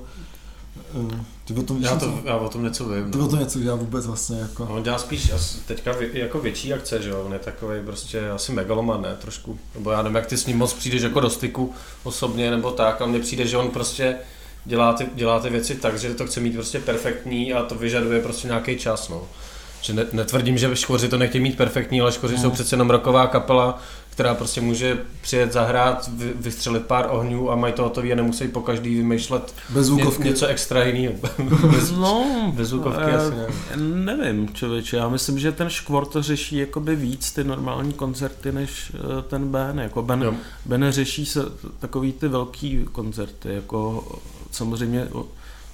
Speaker 2: Uh, ty o tom
Speaker 3: Já,
Speaker 2: něco,
Speaker 3: to, já o tom něco vím.
Speaker 2: ty
Speaker 3: no.
Speaker 2: o tom něco, já vůbec vlastně jako...
Speaker 3: No, on dělá spíš asi teďka vě- jako větší akce, že jo, on je takový prostě asi megaloman, ne, trošku, nebo já nevím, jak ty s ním moc přijdeš jako do styku osobně, nebo tak, ale mně přijde, že on prostě dělá ty, dělá ty věci tak, že to chce mít prostě perfektní a to vyžaduje prostě nějaký čas, no. Že ne, netvrdím, že škoři to nechtějí mít perfektní, ale škoři
Speaker 2: No.
Speaker 3: jsou přece jenom roková kapela, která prostě může přijet zahrát, vy, vystřelit pár ohňů a mají to hotový a nemusí po každý vymýšlet
Speaker 2: Bez
Speaker 3: ně, něco extra jiného. bez,
Speaker 4: No,
Speaker 3: bez zvukovky
Speaker 4: eh,
Speaker 3: asi ne.
Speaker 4: Nevím, člověče, já myslím, že ten škvor to řeší jakoby víc ty normální koncerty, než eh, ten Ben. Jako ben,
Speaker 3: Jo.
Speaker 4: ben řeší se takový ty velký koncerty, jako samozřejmě o-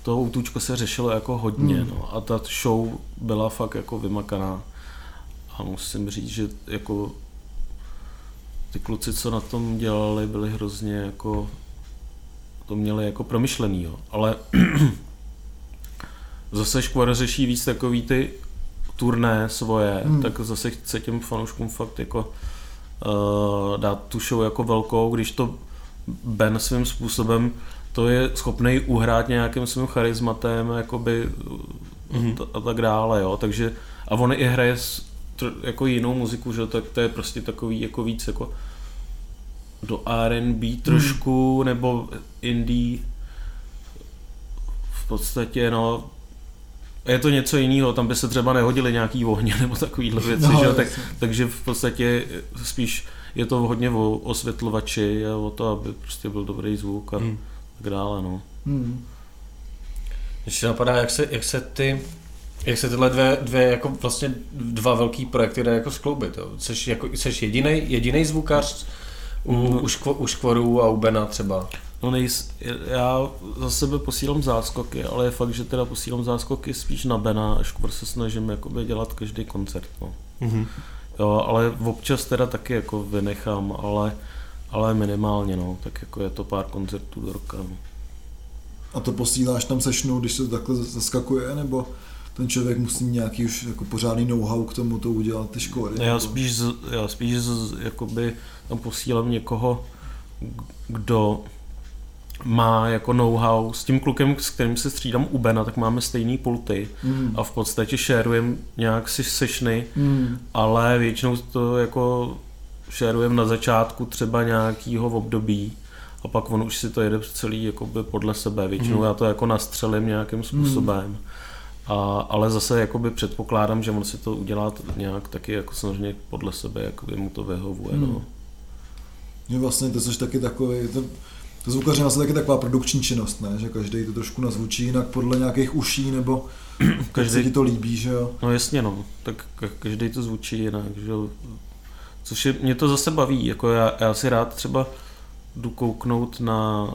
Speaker 4: to útučko se řešilo jako hodně,
Speaker 2: Hmm.
Speaker 4: no, a ta show byla fakt jako vymakaná. A musím říct, že jako ty kluci, co na tom dělali, byli hrozně jako to měli jako promyšlený, jo. ale zase Škvar řeší víc takový ty turné svoje,
Speaker 2: Hmm.
Speaker 4: tak zase chce těm fanouškům fakt jako uh, dát tu show jako velkou, když to Ben svým způsobem to je schopný uhrát nějakým svým charismatem jakoby,
Speaker 3: Mhm.
Speaker 4: a, a tak dále, jo, takže a on i hraje s, tr, jako jinou muziku, že jo, tak to je prostě takový jako víc jako do R&B trošku,
Speaker 2: Hmm.
Speaker 4: nebo indie v podstatě, no je to něco jiného, tam by se třeba nehodili nějaký ohně nebo takovýhle věci,
Speaker 2: No,
Speaker 4: že jo? Tak, takže v podstatě spíš je to hodně o osvětlovači a o to, aby prostě byl dobrý zvuk a
Speaker 3: Hmm.
Speaker 4: tak dále, no.
Speaker 2: Hmm.
Speaker 3: Ještě napadá, jak se, jak se ty jak se tyhle dvě, dvě jako vlastně dva velký projekty dá jako skloubit, jo? Jseš, jako, jseš jedinej, jedinej zvukař u,
Speaker 4: Mhm.
Speaker 3: u, škvo, u škvorů a u Bena třeba.
Speaker 4: No nejs, já za sebe posílám záskoky, ale je fakt, že teda posílám záskoky spíš na Bena, až kvůli se snažím jakoby dělat každý koncert, no.
Speaker 3: Mm-hmm.
Speaker 4: Jo, ale občas teda taky jako vynechám, ale, ale minimálně, no, tak jako je to pár koncertů do roka, no.
Speaker 2: A to posíláš tam sešnou, když se to takhle zaskakuje, nebo ten člověk musí mít nějaký už jako pořádný know-how k tomu to udělat ty školy?
Speaker 4: Já
Speaker 2: nebo-
Speaker 4: spíš, z, já spíš z, jakoby tam posílám někoho, kdo má jako know-how s tím klukem, s kterým se střídám u Bena, tak máme stejný pulty
Speaker 2: Hmm.
Speaker 4: a v podstatě sharujem nějak si sešny,
Speaker 2: Hmm.
Speaker 4: ale většinou to jako sharujem na začátku třeba nějakýho období a pak on už si to jede celý jakoby podle sebe. Většinou
Speaker 3: Mhm.
Speaker 4: já to jako nastřelím nějakým způsobem. A, ale zase jakoby předpokládám, že on si to udělá nějak taky jako samozřejmě podle sebe, jak mu to vyhovuje.
Speaker 2: Hmm.
Speaker 4: No.
Speaker 2: Že vlastně to jsi taky takový, to, to zvukaři je taky taková produkční činnost, ne? Že každý to trošku nazvučí jinak podle nějakých uší, nebo každý... se ti to líbí, že jo?
Speaker 4: no jasně no, tak ka- každý to zvučí jinak, že jo. Což je, mě to zase baví, jako já, já si rád třeba jdu kouknout na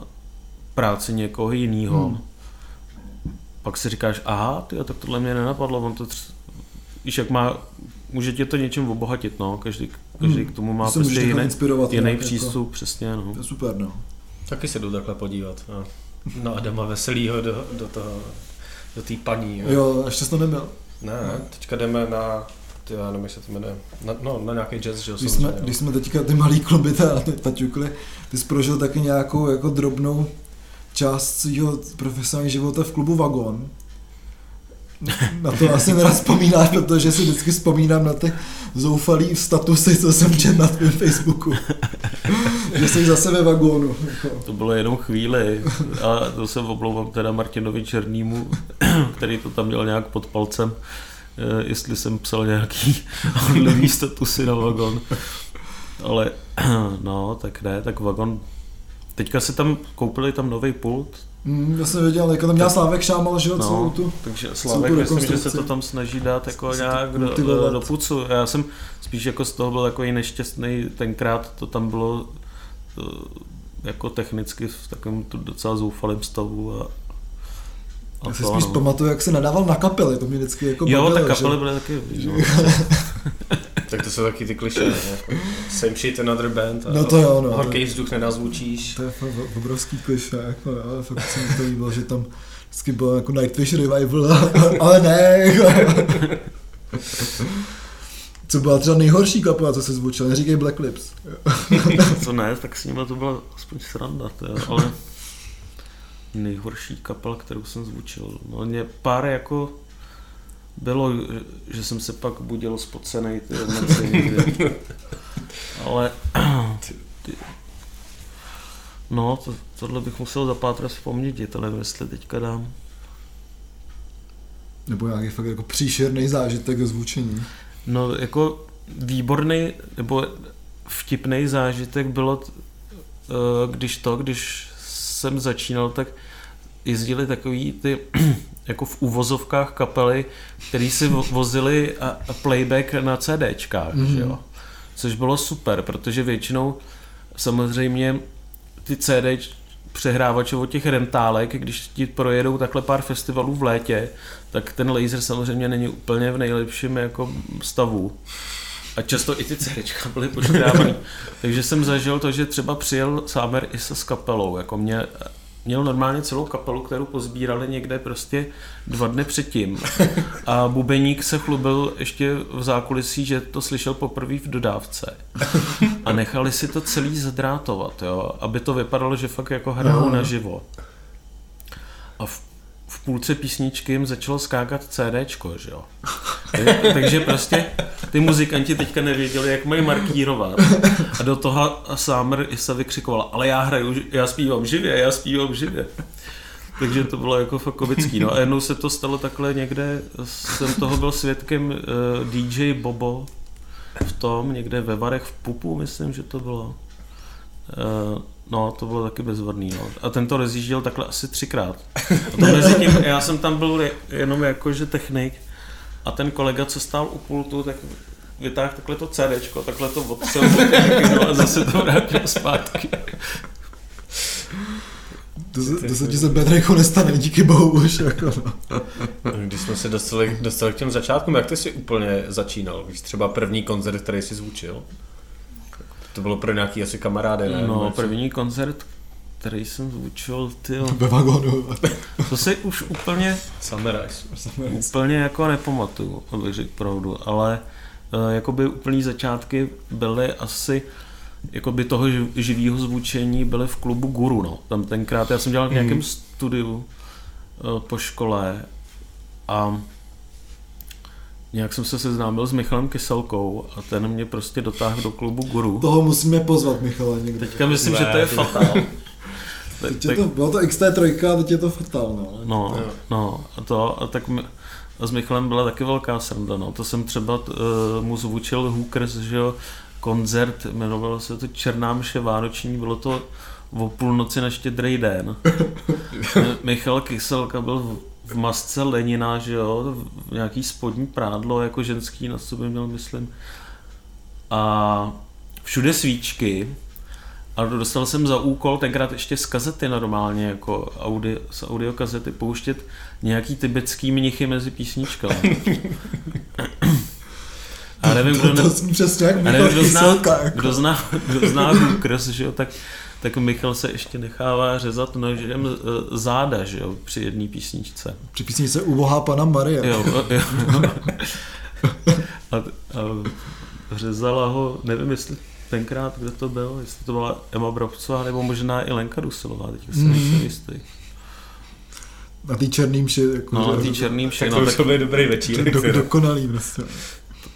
Speaker 4: práci někoho jiného.
Speaker 2: Hmm.
Speaker 4: Pak si říkáš, aha, tyjo, tak tohle mě nenapadlo, on to tř... víš, jak má, může tě to něčem obohatit, no, každý, každý
Speaker 2: Hmm.
Speaker 4: k tomu má
Speaker 2: můžeš
Speaker 4: prostě jiný,
Speaker 2: inspirovat
Speaker 4: jiný
Speaker 2: nějak,
Speaker 4: přístup, jako... přesně, no.
Speaker 2: To je super, no.
Speaker 3: Taky se jdu takhle podívat. No, no Adama Veselýho do, do toho, do té paní. Jo.
Speaker 2: Jo, ještě jsi to nebyl.
Speaker 3: Ne, teďka jdeme na, ty, já nevím, jak se to jmenuje, na, no, na nějaký jazz, že jo,
Speaker 2: Když jsme, když jsme teďka ty malý kluby ta, ty taťukly, ty jsi prožil taky nějakou jako drobnou část svého profesionálního života v klubu Vagon. Na to asi nerad vzpomínáš, protože si vždycky vzpomínám na ty zoufalý statusy, co jsem četl na tvém Facebooku. že jsi zase ve vagónu. Jako.
Speaker 4: To bylo jenom chvíli a to se oblouvám teda Martinovi Černýmu, který to tam měl nějak pod palcem, eh, jestli jsem psal nějaký hodlivý statusy na vagon. Ale no, tak ne, tak vagon Teďka si tam koupili tam nový pult,
Speaker 2: Mm, já jsem věděl, jako tam měl Slávek Šámal, že jo,
Speaker 4: No.
Speaker 2: celou tu.
Speaker 4: takže Slávek myslím, že se to tam snaží dát jako
Speaker 2: to
Speaker 4: nějak do, do pucu. Já jsem spíš jako z toho byl jako i nešťastný, tenkrát to tam bylo eh, jako technicky v takovém tu docela zoufalém stavu a a
Speaker 2: Já si
Speaker 4: to,
Speaker 2: spíš
Speaker 4: no.
Speaker 2: pamatuju, jak se nadával na kapely, to mě vždycky jako
Speaker 4: Jo,
Speaker 2: bavilo,
Speaker 4: tak
Speaker 2: že-
Speaker 4: kapely byly taky, no,
Speaker 3: Tak to jsou taky ty kliše, ne? Jako Same shit another band. A
Speaker 2: No to jo, no.
Speaker 3: Horký vzduch nenazvučíš.
Speaker 2: To je fakt obrovský kliše, jako jo, fakt se mi to líbilo, že tam vždycky bylo jako Nightwish Revival, ale ne, jako. Co byla třeba nejhorší kapela, co se zvučila, neříkej Black Lips.
Speaker 4: co ne, tak s nimi to byla aspoň sranda, to jo, ale nejhorší kapela, kterou jsem zvučil. No mě pár jako bylo, že- jsem se pak budil spocenej ty noci. Ale ty, no, to, tohle bych musel zapátrat v paměti, to nevím, jestli teďka dám.
Speaker 2: Nebo nějaký fakt jako příšerný zážitek ze zvučení.
Speaker 4: No, jako výborný nebo vtipný zážitek bylo, eh, když to, když jsem začínal, tak jezdili takový ty jako v uvozovkách kapely, který si vo- vozili a, a playback na CDčkách, mm. že jo. Což bylo super, protože většinou samozřejmě ty CD přehrávače od těch rentálek, když ti projedou takhle pár festivalů v létě, tak ten laser samozřejmě není úplně v nejlepším jako stavu. A často i ty CDčka byly poškrávaný. Takže jsem zažil to, že třeba přijel Sámer i se s kapelou. Jako mě, měl normálně celou kapelu, kterou pozbírali někde prostě dva dny předtím. A Bubeník se chlubil ještě v zákulisí, že to slyšel poprvé v dodávce. A nechali si to celý zadrátovat, jo, aby to vypadalo, že fakt jako hrajou
Speaker 2: Aha.
Speaker 4: naživo. A v půlce písničky jim začalo skákat CDčko, že jo. Tak- Takže prostě ty muzikanti teďka nevěděli, jak mají markírovat. A do toho Summer se vykřikovala, ale já hraju, já zpívám živě, já zpívám živě. Takže to bylo jako fakt komický. No a jednou se to stalo takhle někde, jsem toho byl svědkem uh, DJ Bobo v tom, někde ve Varech v Pupu, myslím, že to bylo. Uh, no, to bylo taky bezvadný, no. A ten to rozjížděl takhle asi třikrát. A to mezi tím, já jsem tam byl je- jenom jakože technik a ten kolega, co stál u pultu, tak vytáhl takhle to CDčko, takhle to odstřel no, a zase to vrátil zpátky.
Speaker 2: To se, to se ti se Bedrejchu nestane, díky bohu už. Jako, no.
Speaker 3: Když jsme se dostali, dostali k těm začátkům, jak ty jsi úplně začínal? Víš, třeba první koncert, který jsi zvučil? To bylo pro nějaký asi kamarády, ne?
Speaker 4: No, první koncert, který jsem zvučil, ty
Speaker 2: Ve vagonu.
Speaker 4: to si už úplně
Speaker 3: Sunrise.
Speaker 4: Úplně jako nepamatuju, abych řekl pravdu, ale uh, jakoby úplný začátky byly asi jakoby toho živ- živého zvučení byly v klubu Guru, no. Tam tenkrát já jsem dělal v nějakém studiu uh, po škole a nějak jsem se seznámil s Michalem Kyselkou a ten mě prostě dotáhl do klubu Guru.
Speaker 2: Toho musíme pozvat, Michala, někde.
Speaker 4: Teďka myslím,
Speaker 3: Ne,
Speaker 4: že to je fatál.
Speaker 2: Teď je to, bylo to XT3 a teď je to fatál, no.
Speaker 4: No, no, a to, a tak mi, a s Michalem byla taky velká sranda, no. To jsem třeba uh, mu zvučil Hookers, že jo, koncert, jmenovalo se to Černá mše vánoční, bylo to o půlnoci na štědrý den. Michal Kyselka byl masce Lenina, že jo, nějaký spodní prádlo, jako ženský na sobě měl, myslím. A všude svíčky, a dostal jsem za úkol tenkrát ještě z kazety normálně, jako audio, z audiokazety pouštět nějaký tibetský mnichy mezi písničkami. A nevím, kdo,
Speaker 2: To,
Speaker 4: ne,
Speaker 2: to jsem přesně jak
Speaker 4: a nevím, kdo, zná,
Speaker 2: jako.
Speaker 4: kdo, zná, kdo zná Hookers, že jo, tak, tak Michal se ještě nechává řezat nožem eh, záda, že jo, při jedné písničce.
Speaker 2: Při písničce Ubohá pana Maria.
Speaker 4: Jo, jo. A, a řezala ho, nevím, jestli tenkrát, kdo to byl, jestli to byla Emma Brabcová, nebo možná i Lenka Dusilová, jsem
Speaker 2: Mhm.
Speaker 4: nejsem jistý.
Speaker 2: Na té černým ši, jako,
Speaker 4: No, na tý černým
Speaker 3: Tak
Speaker 4: všechno,
Speaker 3: to
Speaker 4: tak
Speaker 3: už to byl dobrý večírek.
Speaker 2: do, dokonalý prostě.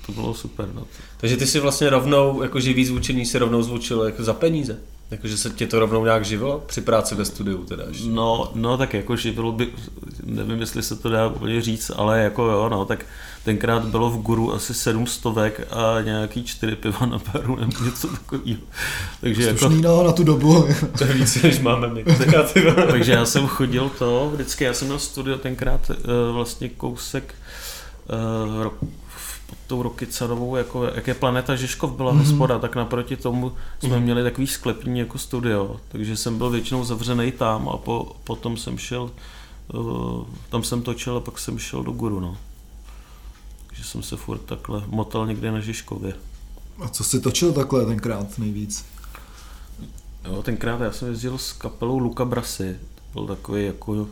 Speaker 4: to bylo super. No.
Speaker 3: Takže ty si vlastně rovnou, jako živý zvučení si rovnou zvučil jako za peníze. Jakože se tě to rovnou nějak živilo při práci ve studiu teda. ještě.
Speaker 4: No, no, tak jako živilo by, nevím, jestli se to dá úplně říct, ale jako jo, no, tak tenkrát bylo v Guru asi sedm stovek a nějaký čtyři piva na baru nebo něco takového. Takže jako,
Speaker 2: Slušný no, na tu dobu.
Speaker 3: To je víc, než máme my. Vole.
Speaker 4: Takže já jsem chodil to, vždycky já jsem měl studio tenkrát uh, vlastně kousek rok, pod tou Rokycanovou, jako, jak je Planeta Žižkov byla mm-hmm. hospoda, tak naproti tomu jsme mm-hmm. měli takový sklepní jako studio, takže jsem byl většinou zavřený tam a po, potom jsem šel uh, tam jsem točil a pak jsem šel do Guru, no. Takže jsem se furt takhle motal někde na Žižkově.
Speaker 2: A co jsi točil takhle tenkrát nejvíc?
Speaker 4: Jo, tenkrát já jsem jezdil s kapelou Luka Brasy. To byl takový jako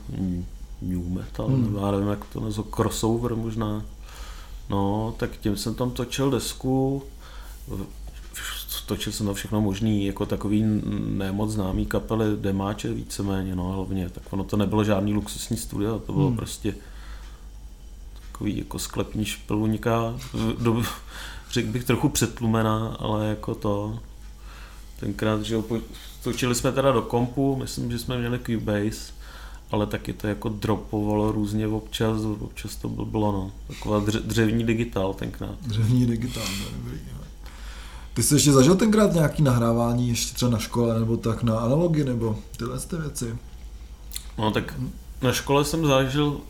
Speaker 4: new metal, hmm. já nevím, jak to nazval, crossover možná. No, tak tím jsem tam točil desku, točil jsem tam všechno možný, jako takový nemoc známý kapely, demáče víceméně, no hlavně, tak ono to nebylo žádný luxusní studio, to bylo hmm. prostě takový jako sklepní špeluňka, do, řekl bych trochu přetlumená, ale jako to, tenkrát, že točili jsme teda do kompu, myslím, že jsme měli Cubase, ale taky to jako dropovalo různě občas, občas to bylo no, taková dře, dřevní digitál tenkrát.
Speaker 2: Dřevní digitál, to dobrý. No. Ty jsi ještě zažil tenkrát nějaký nahrávání, ještě třeba na škole, nebo tak na analogy, nebo tyhle ty věci?
Speaker 4: No tak na škole jsem zažil uh,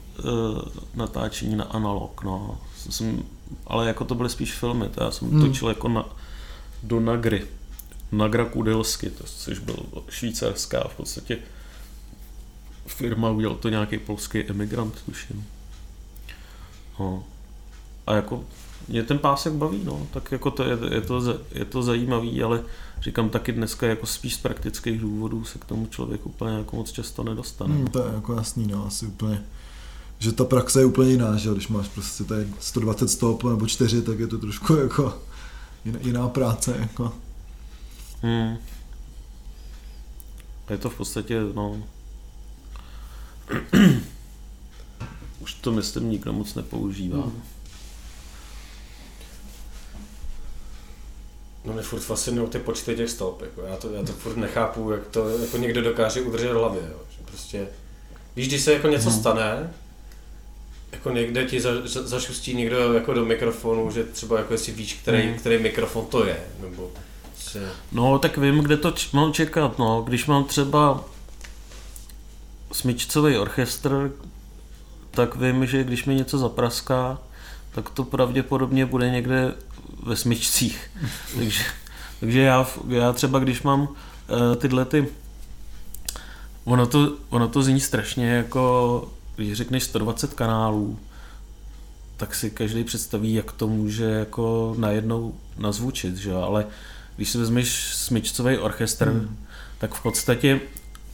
Speaker 4: natáčení na analog, no. Jsem, ale jako to byly spíš filmy, to já jsem hmm. točil jako na, do Nagry. Nagra Kudelsky, to, což byl švýcarská v podstatě firma, udělal to nějaký polský emigrant, tuším. No. A jako mě ten pásek baví, no, tak jako to je, je, to, je to zajímavý, ale říkám taky dneska jako spíš z praktických důvodů se k tomu člověk úplně jako moc často nedostane.
Speaker 2: Hmm, to je jako jasný, no, asi úplně že ta praxe je úplně jiná, že když máš prostě tady 120 stop nebo 4, tak je to trošku jako jiná, jiná práce, jako.
Speaker 4: Hmm. Je to v podstatě, no, už to myslím nikdo moc nepoužívá. Hmm.
Speaker 3: No mě furt fascinují ty počty těch stop, jako já, to, já to furt nechápu, jak to jako někdo dokáže udržet v hlavě, jo. Že prostě, víš, když se jako něco hmm. stane, jako někde ti za, za, zašustí někdo jako do mikrofonu, že třeba jako jestli víš, který, hmm. který mikrofon to je, nebo
Speaker 4: že... No tak vím, kde to č- mám čekat, no, když mám třeba smyčcový orchestr, tak vím, že když mi něco zapraská, tak to pravděpodobně bude někde ve smyčcích. takže, takže já, já třeba, když mám uh, tyhle ty Ono to, ono to zní strašně jako, když řekneš 120 kanálů, tak si každý představí, jak to může jako najednou nazvučit, že jo? ale když si vezmeš smyčcový orchestr, hmm. tak v podstatě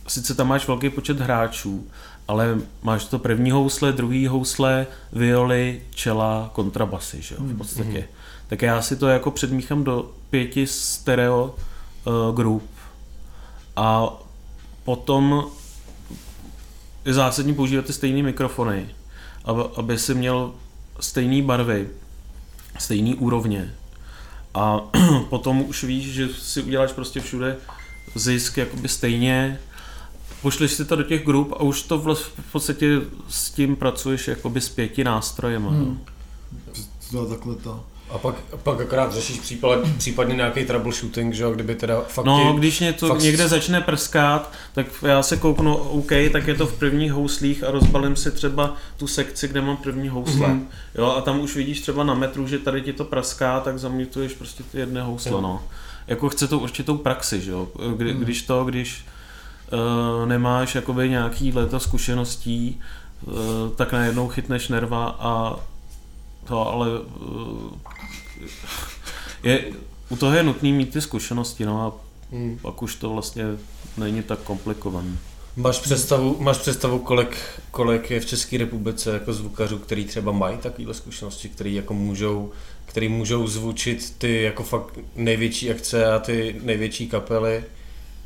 Speaker 4: sice tam máš velký počet hráčů, ale máš to první housle, druhý housle, violy, čela, kontrabasy, že jo, v hmm, podstatě. Mm-hmm. Tak já si to jako předmíchám do pěti stereo uh, grup a potom je zásadní používat ty stejné mikrofony, aby, aby si měl stejné barvy, stejné úrovně. A potom už víš, že si uděláš prostě všude zisk jakoby stejně pošleš si to do těch grup a už to v podstatě s tím pracuješ jakoby s pěti nástrojem. Hmm.
Speaker 2: To takhle to.
Speaker 3: A pak, pak akorát řešíš případ, případně nějaký troubleshooting, že jo, kdyby teda fakt...
Speaker 4: No, když něco fakt... někde začne prskat, tak já se kouknu, OK, tak je to v prvních houslích a rozbalím si třeba tu sekci, kde mám první housle. Mm-hmm. Jo, a tam už vidíš třeba na metru, že tady ti to praská, tak zamítuješ prostě ty jedné housle, jo. no. Jako chce to určitou praxi, že jo. Kdy, mm. Když to, když nemáš jakoby nějaký leta zkušeností, uh, tak najednou chytneš nerva a to ale uh, je, u toho je nutný mít ty zkušenosti, no a hmm. pak už to vlastně není tak komplikovaný.
Speaker 3: Máš představu, máš představu kolik, kolik je v České republice jako zvukařů, který třeba mají takovéhle zkušenosti, který jako můžou, který můžou zvučit ty jako fakt největší akce a ty největší kapely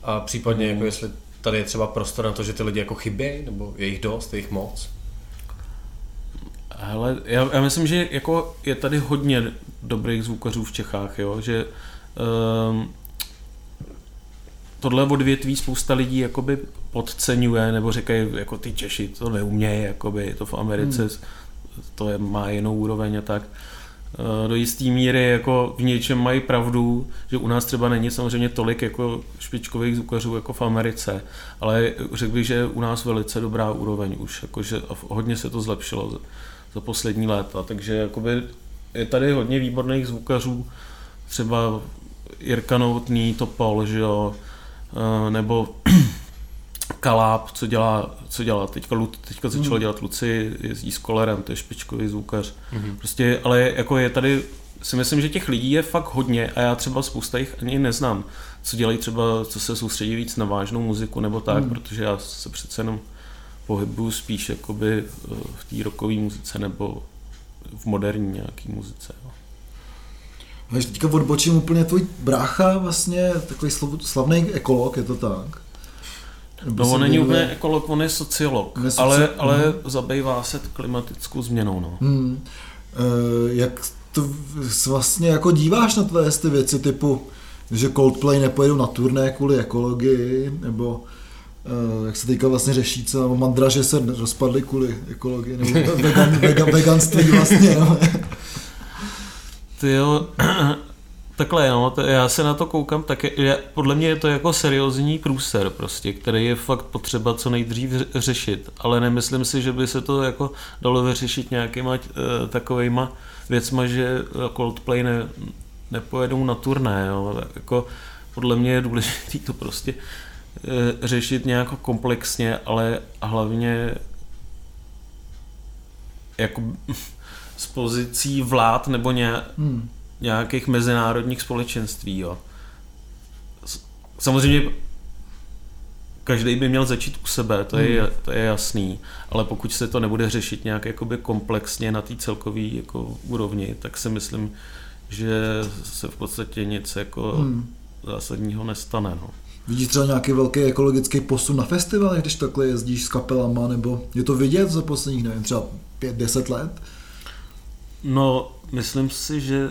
Speaker 3: a případně jako hmm. jako jestli tady je třeba prostor na to, že ty lidi jako chybějí, nebo je jich dost, je jich moc?
Speaker 4: Hele, já, já myslím, že jako je tady hodně dobrých zvukařů v Čechách, jo? že um, tohle odvětví spousta lidí jakoby podceňuje, nebo říkají, jako ty Češi to neumějí, jakoby to v Americe, hmm. to je, má jinou úroveň a tak. Do jisté míry jako v něčem mají pravdu, že u nás třeba není samozřejmě tolik jako špičkových zvukařů jako v Americe, ale řekl bych, že u nás velice dobrá úroveň už, jakože hodně se to zlepšilo za, za poslední léta, takže jakoby je tady hodně výborných zvukařů, třeba Jirka Novotný, Topol, že jo, eh, nebo Kaláb, co dělá, co dělá teďka, teďka začal
Speaker 2: Hmm.
Speaker 4: dělat Luci, jezdí s kolerem, to je špičkový zvukař. Prostě, ale jako je tady, si myslím, že těch lidí je fakt hodně a já třeba spousta jich ani neznám, co dělají třeba, co se soustředí víc na vážnou muziku nebo tak,
Speaker 2: Hmm.
Speaker 4: protože já se přece jenom pohybuju spíš jakoby eh, v té rockové muzice nebo v moderní nějaký muzice. Jo.
Speaker 2: Když teďka odbočím úplně tvůj brácha vlastně takový slavný ekolog, je to tak?
Speaker 4: No on není úplně ekolog, on je sociolog,
Speaker 2: je soci-
Speaker 4: ale, ale
Speaker 2: Mhm.
Speaker 4: zabývá se klimatickou změnou. No.
Speaker 2: Hmm. E, jak to vlastně jako díváš na tvé ty věci typu, že Coldplay nepojedou na turné kvůli ekologii, nebo e, jak se teďka vlastně řeší celá mandra, že se rozpadly kvůli ekologii, nebo vegan, vegan, veganství vlastně. No.
Speaker 4: Ty jo, takhle, no, to, já se na to koukám, tak je, je, podle mě je to jako seriózní průser prostě, který je fakt potřeba co nejdřív ře- řešit, ale nemyslím si, že by se to jako dalo vyřešit nějakýma uh, takovejma věcma, že eh, Coldplay ne, nepojedou na turné, jo, jako podle mě je důležité to prostě uh, řešit nějak komplexně, ale hlavně jako z pozicí vlád nebo nějak,
Speaker 2: Hmm.
Speaker 4: Nějakých mezinárodních společenství. Jo. Samozřejmě každý by měl začít u sebe, to je,
Speaker 2: Hmm.
Speaker 4: to je jasný, ale pokud se to nebude řešit nějak jakoby komplexně na té celkové jako úrovni, tak si myslím, že se v podstatě nic jako
Speaker 2: Hmm.
Speaker 4: zásadního nestane. No.
Speaker 2: Vidíš třeba nějaký velký ekologický posun na festivalech, když takhle jezdíš s kapelama, nebo je to vidět za posledních, nevím, třeba 5-10 let?
Speaker 4: No, myslím si, že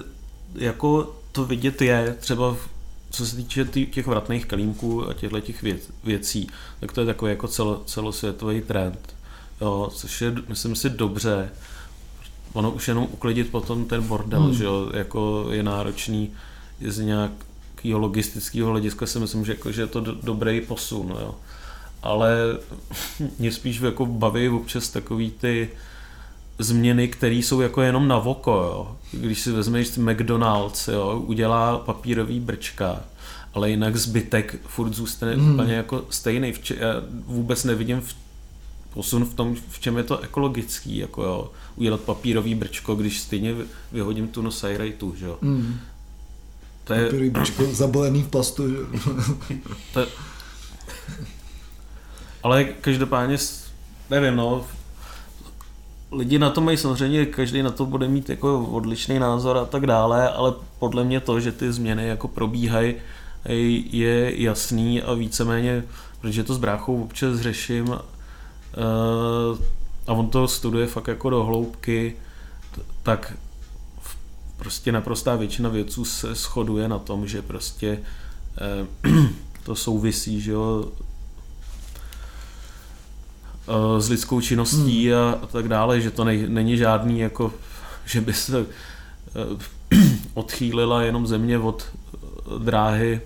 Speaker 4: jako to vidět je, třeba v- co se týče tý- těch vratných kalímků a těchto těch věc, věcí, tak to je takový jako celo, celosvětový trend, jo, což je, myslím si, dobře. Ono už jenom uklidit potom ten bordel,
Speaker 2: Hmm.
Speaker 4: že jo, jako je náročný z nějakého logistického hlediska si myslím, že, jako, že je to do, dobrý posun, jo. Ale mě spíš jako baví občas takový ty změny, které jsou jako jenom na voko, jo. Když si vezmeš McDonald's, jo, udělá papírový brčka, ale jinak zbytek furt zůstane
Speaker 2: hmm.
Speaker 4: úplně jako stejný. Já vůbec nevidím v posun v tom, v čem je to ekologický, jako jo, udělat papírový brčko, když stejně vy- vyhodím tu no sajrajtu, že jo.
Speaker 2: Hmm.
Speaker 4: To je,
Speaker 2: Papírový brčko zabalený v plastu, že?
Speaker 4: to je... Ale každopádně, nevím, no, lidi na to mají samozřejmě, každý na to bude mít jako odlišný názor a tak dále, ale podle mě to, že ty změny jako probíhají, je jasný a víceméně, protože to s bráchou občas řeším eh, a on to studuje fakt jako do hloubky, tak prostě naprostá většina vědců se shoduje na tom, že prostě eh, to souvisí, že jo, s lidskou činností a, a tak dále, že to nej, není žádný jako, že by se eh, odchýlila jenom země od eh, dráhy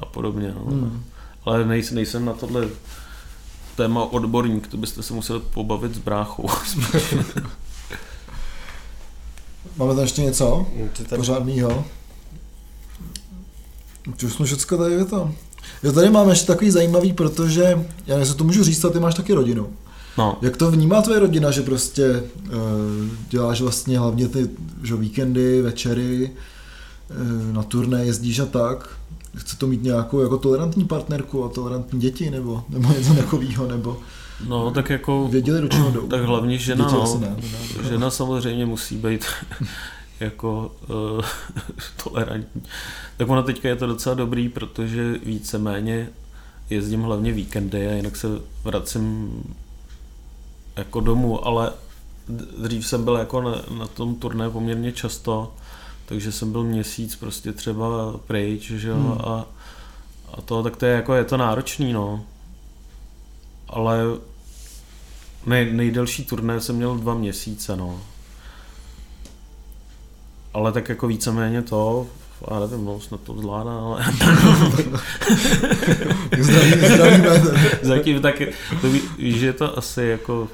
Speaker 4: a podobně. No.
Speaker 2: Hmm.
Speaker 4: Ale nejsem, nejsem na tohle téma odborník, to byste se museli pobavit s bráchou.
Speaker 2: Máme tam ještě něco?
Speaker 3: Ty tady-
Speaker 2: Pořádnýho? Už jsme všechno tady je to. Jo, tady máme ještě takový zajímavý, protože, já jestli to můžu říct, ale ty máš taky rodinu.
Speaker 4: No,
Speaker 2: Jak to vnímá tvoje rodina, že prostě uh, děláš vlastně hlavně ty že, víkendy, večery, uh, na turné jezdíš a tak? Chce to mít nějakou jako tolerantní partnerku a tolerantní děti, nebo, nebo něco takového, nebo
Speaker 4: no tak jako,
Speaker 2: věděli, do čeho jdou?
Speaker 4: tak hlavně žena,
Speaker 2: Děti
Speaker 4: no.
Speaker 2: ne, ne.
Speaker 4: Žena samozřejmě musí být jako uh, tolerantní. Tak ona teďka je to docela dobrý, protože víceméně jezdím hlavně víkendy a jinak se vracím jako domů, ale dřív jsem byl jako na, na tom turné poměrně často, takže jsem byl měsíc prostě třeba pryč, že jo,
Speaker 2: Hmm.
Speaker 4: a, a to, tak to je jako, je to náročný, no. Ale nej, nejdelší turné jsem měl dva měsíce, no. Ale tak jako víceméně to, já nevím, no, snad to zvládá, ale
Speaker 2: Zdraví, zdravíme.
Speaker 4: zatím tak, to ví, že je to asi jako,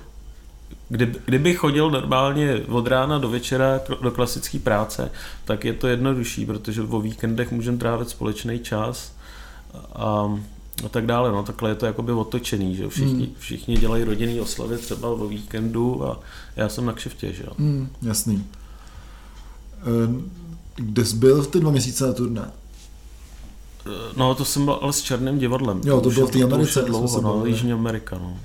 Speaker 4: kdyby, kdyby chodil normálně od rána do večera do klasické práce, tak je to jednodušší, protože o víkendech můžeme trávit společný čas a a tak dále. No, takhle je to jakoby otočený, že všichni,
Speaker 2: Hmm.
Speaker 4: všichni dělají rodinný oslavy třeba o víkendu a já jsem na kšeftě, že jo.
Speaker 2: Hmm, jasný. Eh, Kde jsi byl v ty dva měsíce na turné?
Speaker 4: No to jsem byl ale s Černým divadlem.
Speaker 2: Jo, to
Speaker 4: už
Speaker 2: bylo v té
Speaker 4: to
Speaker 2: Americe,
Speaker 4: dlouho, no. Jižní Amerika, no.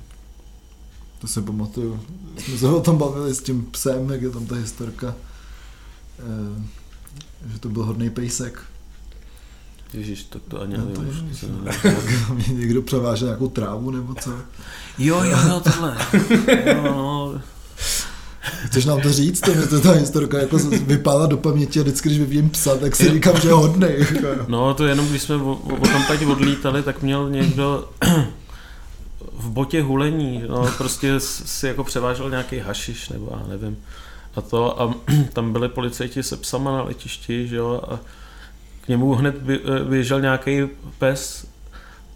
Speaker 2: To si pamatuju. Jsme se o tom bavili s tím psem, jak je tam ta historka. Eh, že to byl hodný pejsek.
Speaker 4: Ježíš, tak to ani
Speaker 2: No,
Speaker 4: nevím.
Speaker 2: to
Speaker 4: nevím.
Speaker 2: Mě někdo převážel nějakou trávu nebo co.
Speaker 4: Jo, jo, jo, tohle. No, no.
Speaker 2: Chceš nám to říct? To, to ta historka jako vypadá do paměti a vždycky, když vidím psa, tak si říkám, že je hodný. Jako.
Speaker 4: no, to jenom, když jsme o, o tam teď odlítali, tak měl někdo v botě hulení, no, prostě si jako převážel nějaký hašiš, nebo já nevím. A to, a tam byli policajti se psama na letišti, že jo, a k němu hned bě- běžel nějaký pes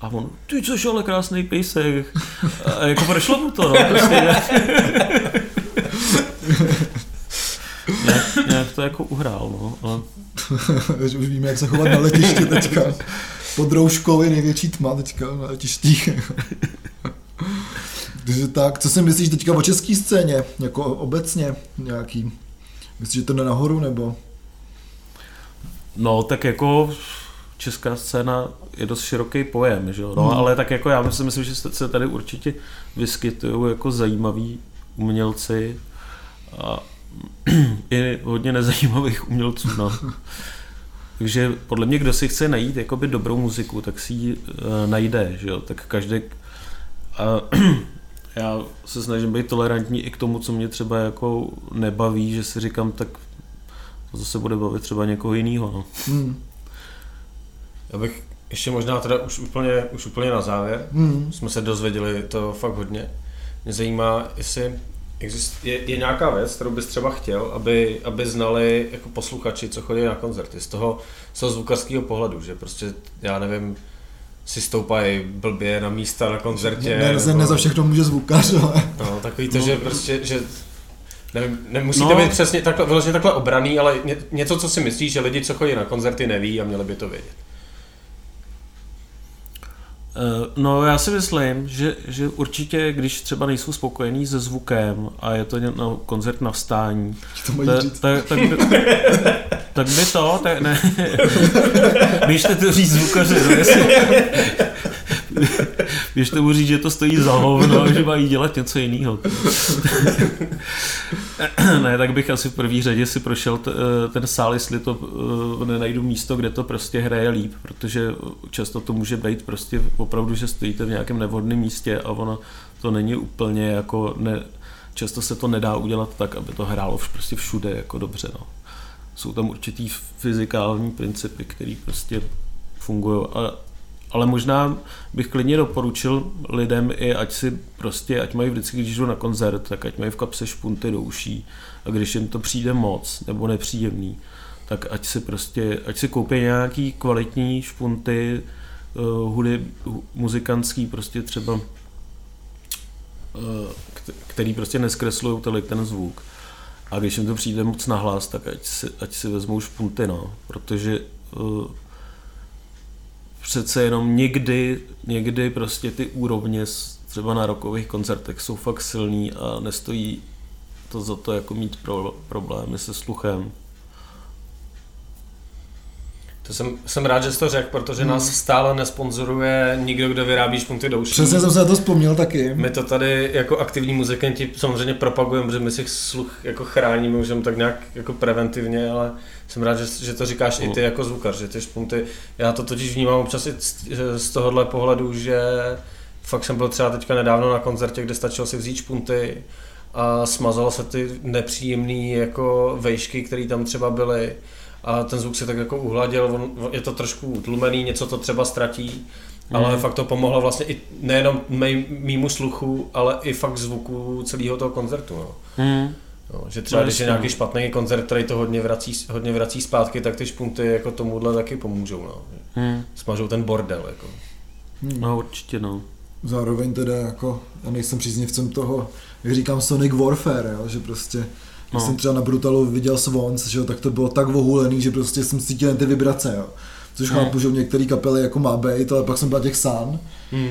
Speaker 4: a on, ty což ale krásný pejsek. A jako prošlo mu to, no, prostě. nějak, nějak, to jako uhrál, no, ale
Speaker 2: už víme, jak se chovat na letišti teďka. Pod rouškou je největší tma teďka na letištích. Takže tak, co si myslíš teďka o české scéně, jako obecně nějaký? Myslíš, že to jde nahoru, nebo?
Speaker 4: No, tak jako česká scéna je dost široký pojem, že jo? No,
Speaker 2: Hmm.
Speaker 4: ale tak jako já si myslím, že se- tady určitě vyskytují jako zajímaví umělci a i hodně nezajímavých umělců, no. Takže podle mě, kdo si chce najít jakoby dobrou muziku, tak si ji uh, najde, že jo? Tak každý... A já se snažím být tolerantní i k tomu, co mě třeba jako nebaví, že si říkám, tak to zase bude bavit třeba někoho jiného, no.
Speaker 2: Hmm.
Speaker 3: Já bych ještě možná teda už úplně, už úplně na závěr,
Speaker 2: Hmm.
Speaker 3: jsme se dozvěděli to fakt hodně. Mě zajímá, jestli exist, je, je nějaká věc, kterou bys třeba chtěl, aby, aby znali jako posluchači, co chodí na koncerty, z toho, z toho zvukařského pohledu, že prostě, já nevím, si stoupají blbě na místa na koncertě.
Speaker 2: Ne, ne,
Speaker 3: nebo-
Speaker 2: ne za všechno může zvukař, ale...
Speaker 3: No, takový to,
Speaker 4: No.
Speaker 3: že prostě, že nevím, nemusíte
Speaker 4: No.
Speaker 3: být přesně takhle, vyloženě takhle obraný, ale ně, něco, co si myslíš, že lidi, co chodí na koncerty, neví a měli by to vědět.
Speaker 4: Eh, No já si myslím, že, že určitě, když třeba nejsou spokojení se zvukem a je to no, koncert na vstání, tak by to, tak ne, běžte to říct zvukaři, no jestli, běžte mu říct, že to stojí za hovno a že mají dělat něco jiného. ne, tak bych asi v první řadě si prošel t, eh, ten sál, jestli to eh, nenajdu místo, kde to prostě hraje líp, protože často to může být prostě opravdu, že stojíte v nějakém nevhodném místě a ono to není úplně jako, ne, často se to nedá udělat tak, aby to hrálo prostě všude jako dobře, no. Jsou tam určitý fyzikální principy, které prostě fungují, ale, ale možná bych klidně doporučil lidem i, ať si prostě, ať mají vždycky, když jdou na koncert, tak ať mají v kapse špunty do uší a když jim to přijde moc nebo nepříjemný, tak ať si prostě, ať si koupí nějaký kvalitní špunty, uh, hudeb, hu- muzikantský, prostě třeba uh, kt- který prostě neskreslují tolik ten zvuk. A když jim to přijde moc nahlas, tak ať si, ať si vezmou špunty, no. Protože uh, přece jenom někdy, někdy prostě ty úrovně třeba na rokových koncertech jsou fakt silný a nestojí to za to jako mít pro, problémy se sluchem.
Speaker 3: To jsem, jsem rád, že jsi to řekl, protože nás stále nesponzoruje nikdo, kdo vyrábí špunty do uší.
Speaker 2: Přesně jsem se na to vzpomněl taky.
Speaker 3: My to tady jako aktivní muzikanti samozřejmě propagujeme, protože my si sluch jako chráníme, můžeme tak nějak jako preventivně, ale jsem rád, že, že to říkáš i ty jako zvukař, že ty špunty, já to totiž vnímám občas i z, z tohohle pohledu, že fakt jsem byl třeba teďka nedávno na koncertě, kde stačilo si vzít špunty a smazalo se ty nepříjemné jako vejšky, které tam třeba byly a ten zvuk se tak jako uhladil, on, je to trošku utlumený, něco to třeba ztratí, ale
Speaker 4: Mhm.
Speaker 3: fakt to pomohlo vlastně i nejenom mý, mýmu sluchu, ale i fakt zvuku celého toho koncertu. No.
Speaker 4: Hmm.
Speaker 3: No, že třeba
Speaker 4: No,
Speaker 3: když je nějaký špatný koncert, který to hodně vrací, hodně vrací zpátky, tak ty špunty jako tomuhle taky pomůžou. No.
Speaker 4: Hmm.
Speaker 3: Smažou ten bordel. Jako.
Speaker 2: Hmm.
Speaker 4: No určitě no.
Speaker 2: Zároveň teda jako, já nejsem příznivcem toho, jak říkám Sonic Warfare, jo, že prostě,
Speaker 4: No.
Speaker 2: jsem třeba na Brutalu viděl Swans, že jo, tak to bylo tak vohulený, že prostě jsem cítil ty vibrace, jo. což
Speaker 3: Hmm.
Speaker 2: chápu, že v některé kapely jako má být, ale pak jsem byl těch sán
Speaker 3: Hmm.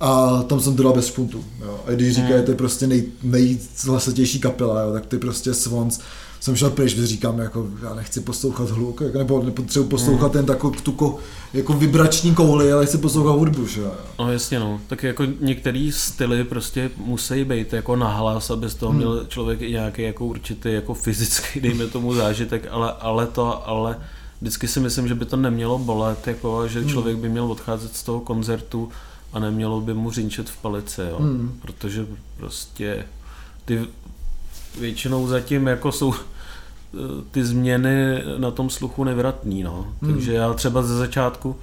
Speaker 2: a tam jsem dal bez špuntu. Jo. A když říkají,
Speaker 3: Hmm.
Speaker 2: to je prostě nej, nejhlasatější kapela, jo, tak ty prostě Swans jsem šel pryč, protože říkám, jako, já nechci poslouchat hluk, jako, nebo nepotřebuji poslouchat
Speaker 3: Hmm.
Speaker 2: ten takovou tu ko, jako vibrační kouli, ale chci poslouchat hudbu, že.
Speaker 4: No jasně no, tak jako některý styly prostě musí být jako nahlas, aby z toho
Speaker 2: Hmm.
Speaker 4: měl člověk i nějaký jako určitý jako fyzický, dejme tomu zážitek, ale, ale to, ale vždycky si myslím, že by to nemělo bolet, jako, že
Speaker 2: Hmm.
Speaker 4: člověk by měl odcházet z toho koncertu a nemělo by mu řinčet v palici, jo.
Speaker 2: Hmm.
Speaker 4: protože prostě ty většinou zatím jako jsou ty změny na tom sluchu nevratný, no.
Speaker 2: Hmm.
Speaker 4: Takže já třeba ze začátku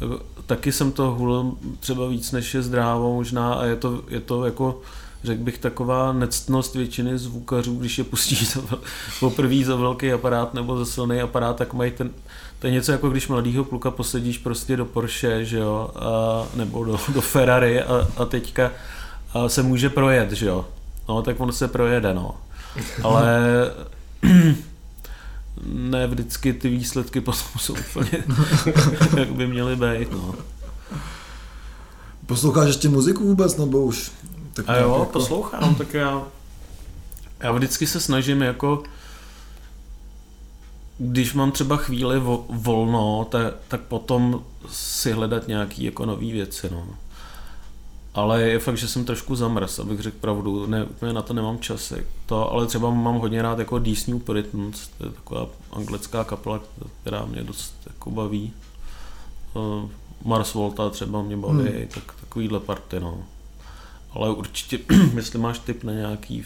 Speaker 4: jako, taky jsem to hulil třeba víc než je zdrávo možná a je to, je to jako řekl bych taková nectnost většiny zvukařů, když je pustí za, poprvé za velký aparát nebo za silný aparát, tak mají ten, to je něco jako když mladýho kluka posadíš prostě do Porsche, že jo, a, nebo do, do Ferrari a, a teďka a se může projet, že jo. No, tak on se projede, no. Ale ne vždycky ty výsledky potom jsou úplně, jak by měly být, no.
Speaker 2: Posloucháš ještě muziku vůbec, nebo už? Tak
Speaker 4: A jo,
Speaker 2: jako-
Speaker 4: poslouchám, tak já, já vždycky se snažím jako, když mám třeba chvíli vo, volno, tak, tak potom si hledat nějaký jako nový věci, no. Ale je fakt, že jsem trošku zamrz, abych řekl pravdu, ne, úplně na to nemám čas. To, ale třeba mám hodně rád jako These New Puritans, to je taková anglická kapela, která mě dost jako baví. Eh, Mars Volta třeba mě baví,
Speaker 2: Hmm.
Speaker 4: tak takovýhle party, no. Ale určitě, jestli máš tip na nějaký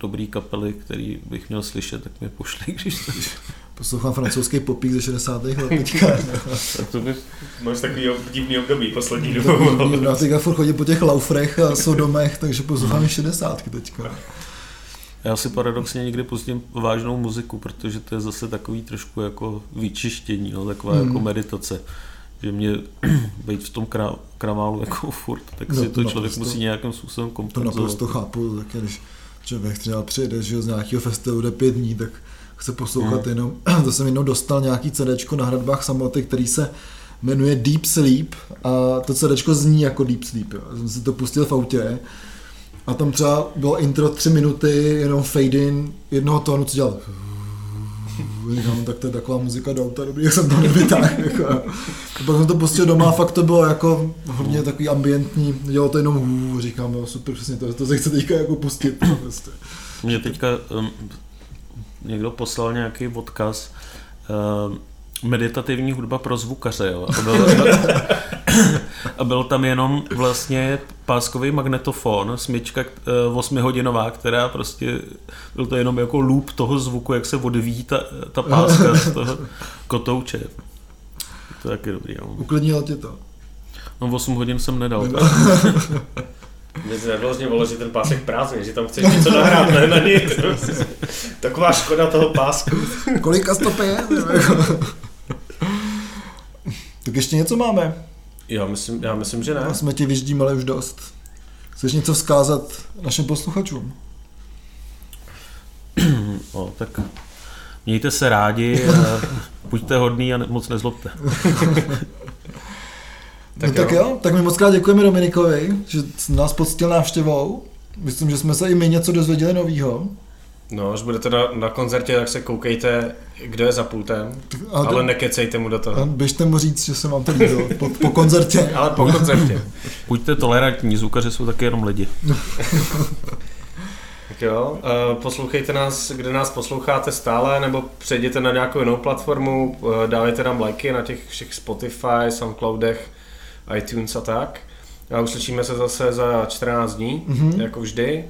Speaker 4: dobrý kapely, který bych měl slyšet, tak mi pošli, když to...
Speaker 2: Poslouchám francouzský popík ze 60. let teďka.
Speaker 4: to.
Speaker 3: Máš takový divný období poslední dobou.
Speaker 2: Já teďka furt chodím po těch laufrech a sodomech, takže poslouchám i 60 teďka.
Speaker 4: Já si paradoxně někdy pustím vážnou muziku, protože to je zase takový trošku jako vyčištění, no, taková
Speaker 2: Hmm.
Speaker 4: jako meditace. Že mě být v tom krá, kramálu jako furt, tak
Speaker 2: No,
Speaker 4: si
Speaker 2: to
Speaker 4: to člověk
Speaker 2: naprosto-
Speaker 4: musí nějakým způsobem
Speaker 2: To
Speaker 4: kompenzovat.
Speaker 2: naprosto chápu, tak když člověk třeba přijede že z nějakého festivalu, jde pět dní, tak chce poslouchat
Speaker 4: Hmm.
Speaker 2: jenom, to jsem jednou dostal nějaký CDčko na hradbách samoty, který se jmenuje Deep Sleep a to CDčko zní jako Deep Sleep, jo. Já jsem si to pustil v autě a tam třeba bylo intro tři minuty, jenom fade in jednoho tónu, co dělal. Říkám, tak to je taková muzika do auta, dobrý, jak jsem to nevytáhl. Jako. A pak jsem to pustil doma a fakt to bylo jako hodně takový ambientní, dělalo to jenom hů, říkám, jo, super, přesně to, to se chce teďka jako pustit. Prostě.
Speaker 4: Mě teďka um, někdo poslal nějaký odkaz um, meditativní hudba pro zvukaře, jo. A byl, a byl tam jenom vlastně páskový magnetofon, smyčka uh, 8 hodinová, která prostě, byl to jenom jako loop toho zvuku, jak se odvíjí ta, ta páska z toho kotouče. To je taky dobrý, jo.
Speaker 2: Uklidnilo tě to.
Speaker 4: No 8 hodin jsem nedal.
Speaker 3: Mě se nevlozně volo, že ten pásek prázdný, že tam chceš něco nahrát, ne na nic. Taková škoda toho pásku.
Speaker 2: Kolika stopy je? Tak ještě něco máme.
Speaker 3: Já myslím, já myslím, že ne.
Speaker 2: A jsme ti vyždímali už dost. Chceš něco vzkázat našim posluchačům?
Speaker 4: No, tak mějte se rádi, a buďte hodný a moc nezlobte.
Speaker 2: Tak,
Speaker 3: Tak
Speaker 2: no, tak
Speaker 3: jo.
Speaker 2: jo, tak my moc krát děkujeme Dominikovi, že nás poctil návštěvou. Myslím, že jsme se i my něco dozvěděli novýho.
Speaker 3: No, až budete na, na koncertě, tak se koukejte, kdo je za pultem,
Speaker 2: A
Speaker 3: ale nekecejte mu do toho.
Speaker 2: běžte mu říct, že se vám to líbilo po, po koncertě.
Speaker 3: Ale po koncertě.
Speaker 4: Buďte tolerantní, zvukaři jsou taky jenom lidi.
Speaker 3: Tak jo, eh, poslouchejte nás, kde nás posloucháte stále, nebo přejděte na nějakou jinou platformu, eh, dávejte nám lajky na těch všech Spotify, Soundcloudech, iTunes a tak. A uslyšíme se zase za 14 dní,
Speaker 2: Mhm.
Speaker 3: jako vždy,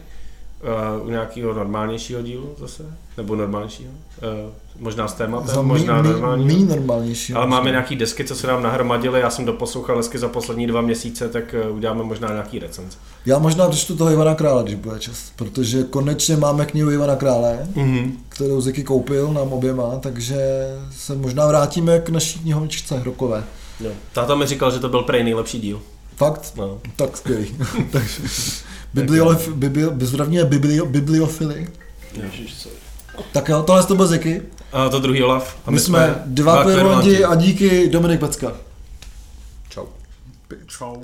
Speaker 3: eh, u nějakého normálnějšího dílu zase, nebo normálnějšího, eh, možná s tématem,
Speaker 2: Za
Speaker 3: možná
Speaker 2: mý,
Speaker 3: normálního.
Speaker 2: mý normálnější.
Speaker 3: Ale máme nějaký desky, co se nám nahromadily, já jsem doposlouchal desky za poslední dva měsíce, tak eh, uděláme možná nějaký recenze.
Speaker 2: Já možná přečtu toho Ivana Krále, když bude čas, protože konečně máme knihu Ivana Krále,
Speaker 3: Mm-hmm.
Speaker 2: kterou Ziky koupil nám oběma, takže se možná vrátíme k naší knihovničce rokové.
Speaker 3: Jo. Táta mi říkal, že to byl prej nejlepší díl.
Speaker 2: Fakt?
Speaker 3: No.
Speaker 2: Tak skvělý. Takže bibliolef, biblio, zdravíme biblio, bibliofily.
Speaker 3: Ježiš?
Speaker 2: Tak jo, tohle to byl Ziky.
Speaker 3: A to druhý Olaf. A
Speaker 2: My, jsme dva kvěrulanti a díky Dominik Pecka.
Speaker 3: Čau.
Speaker 1: Čau.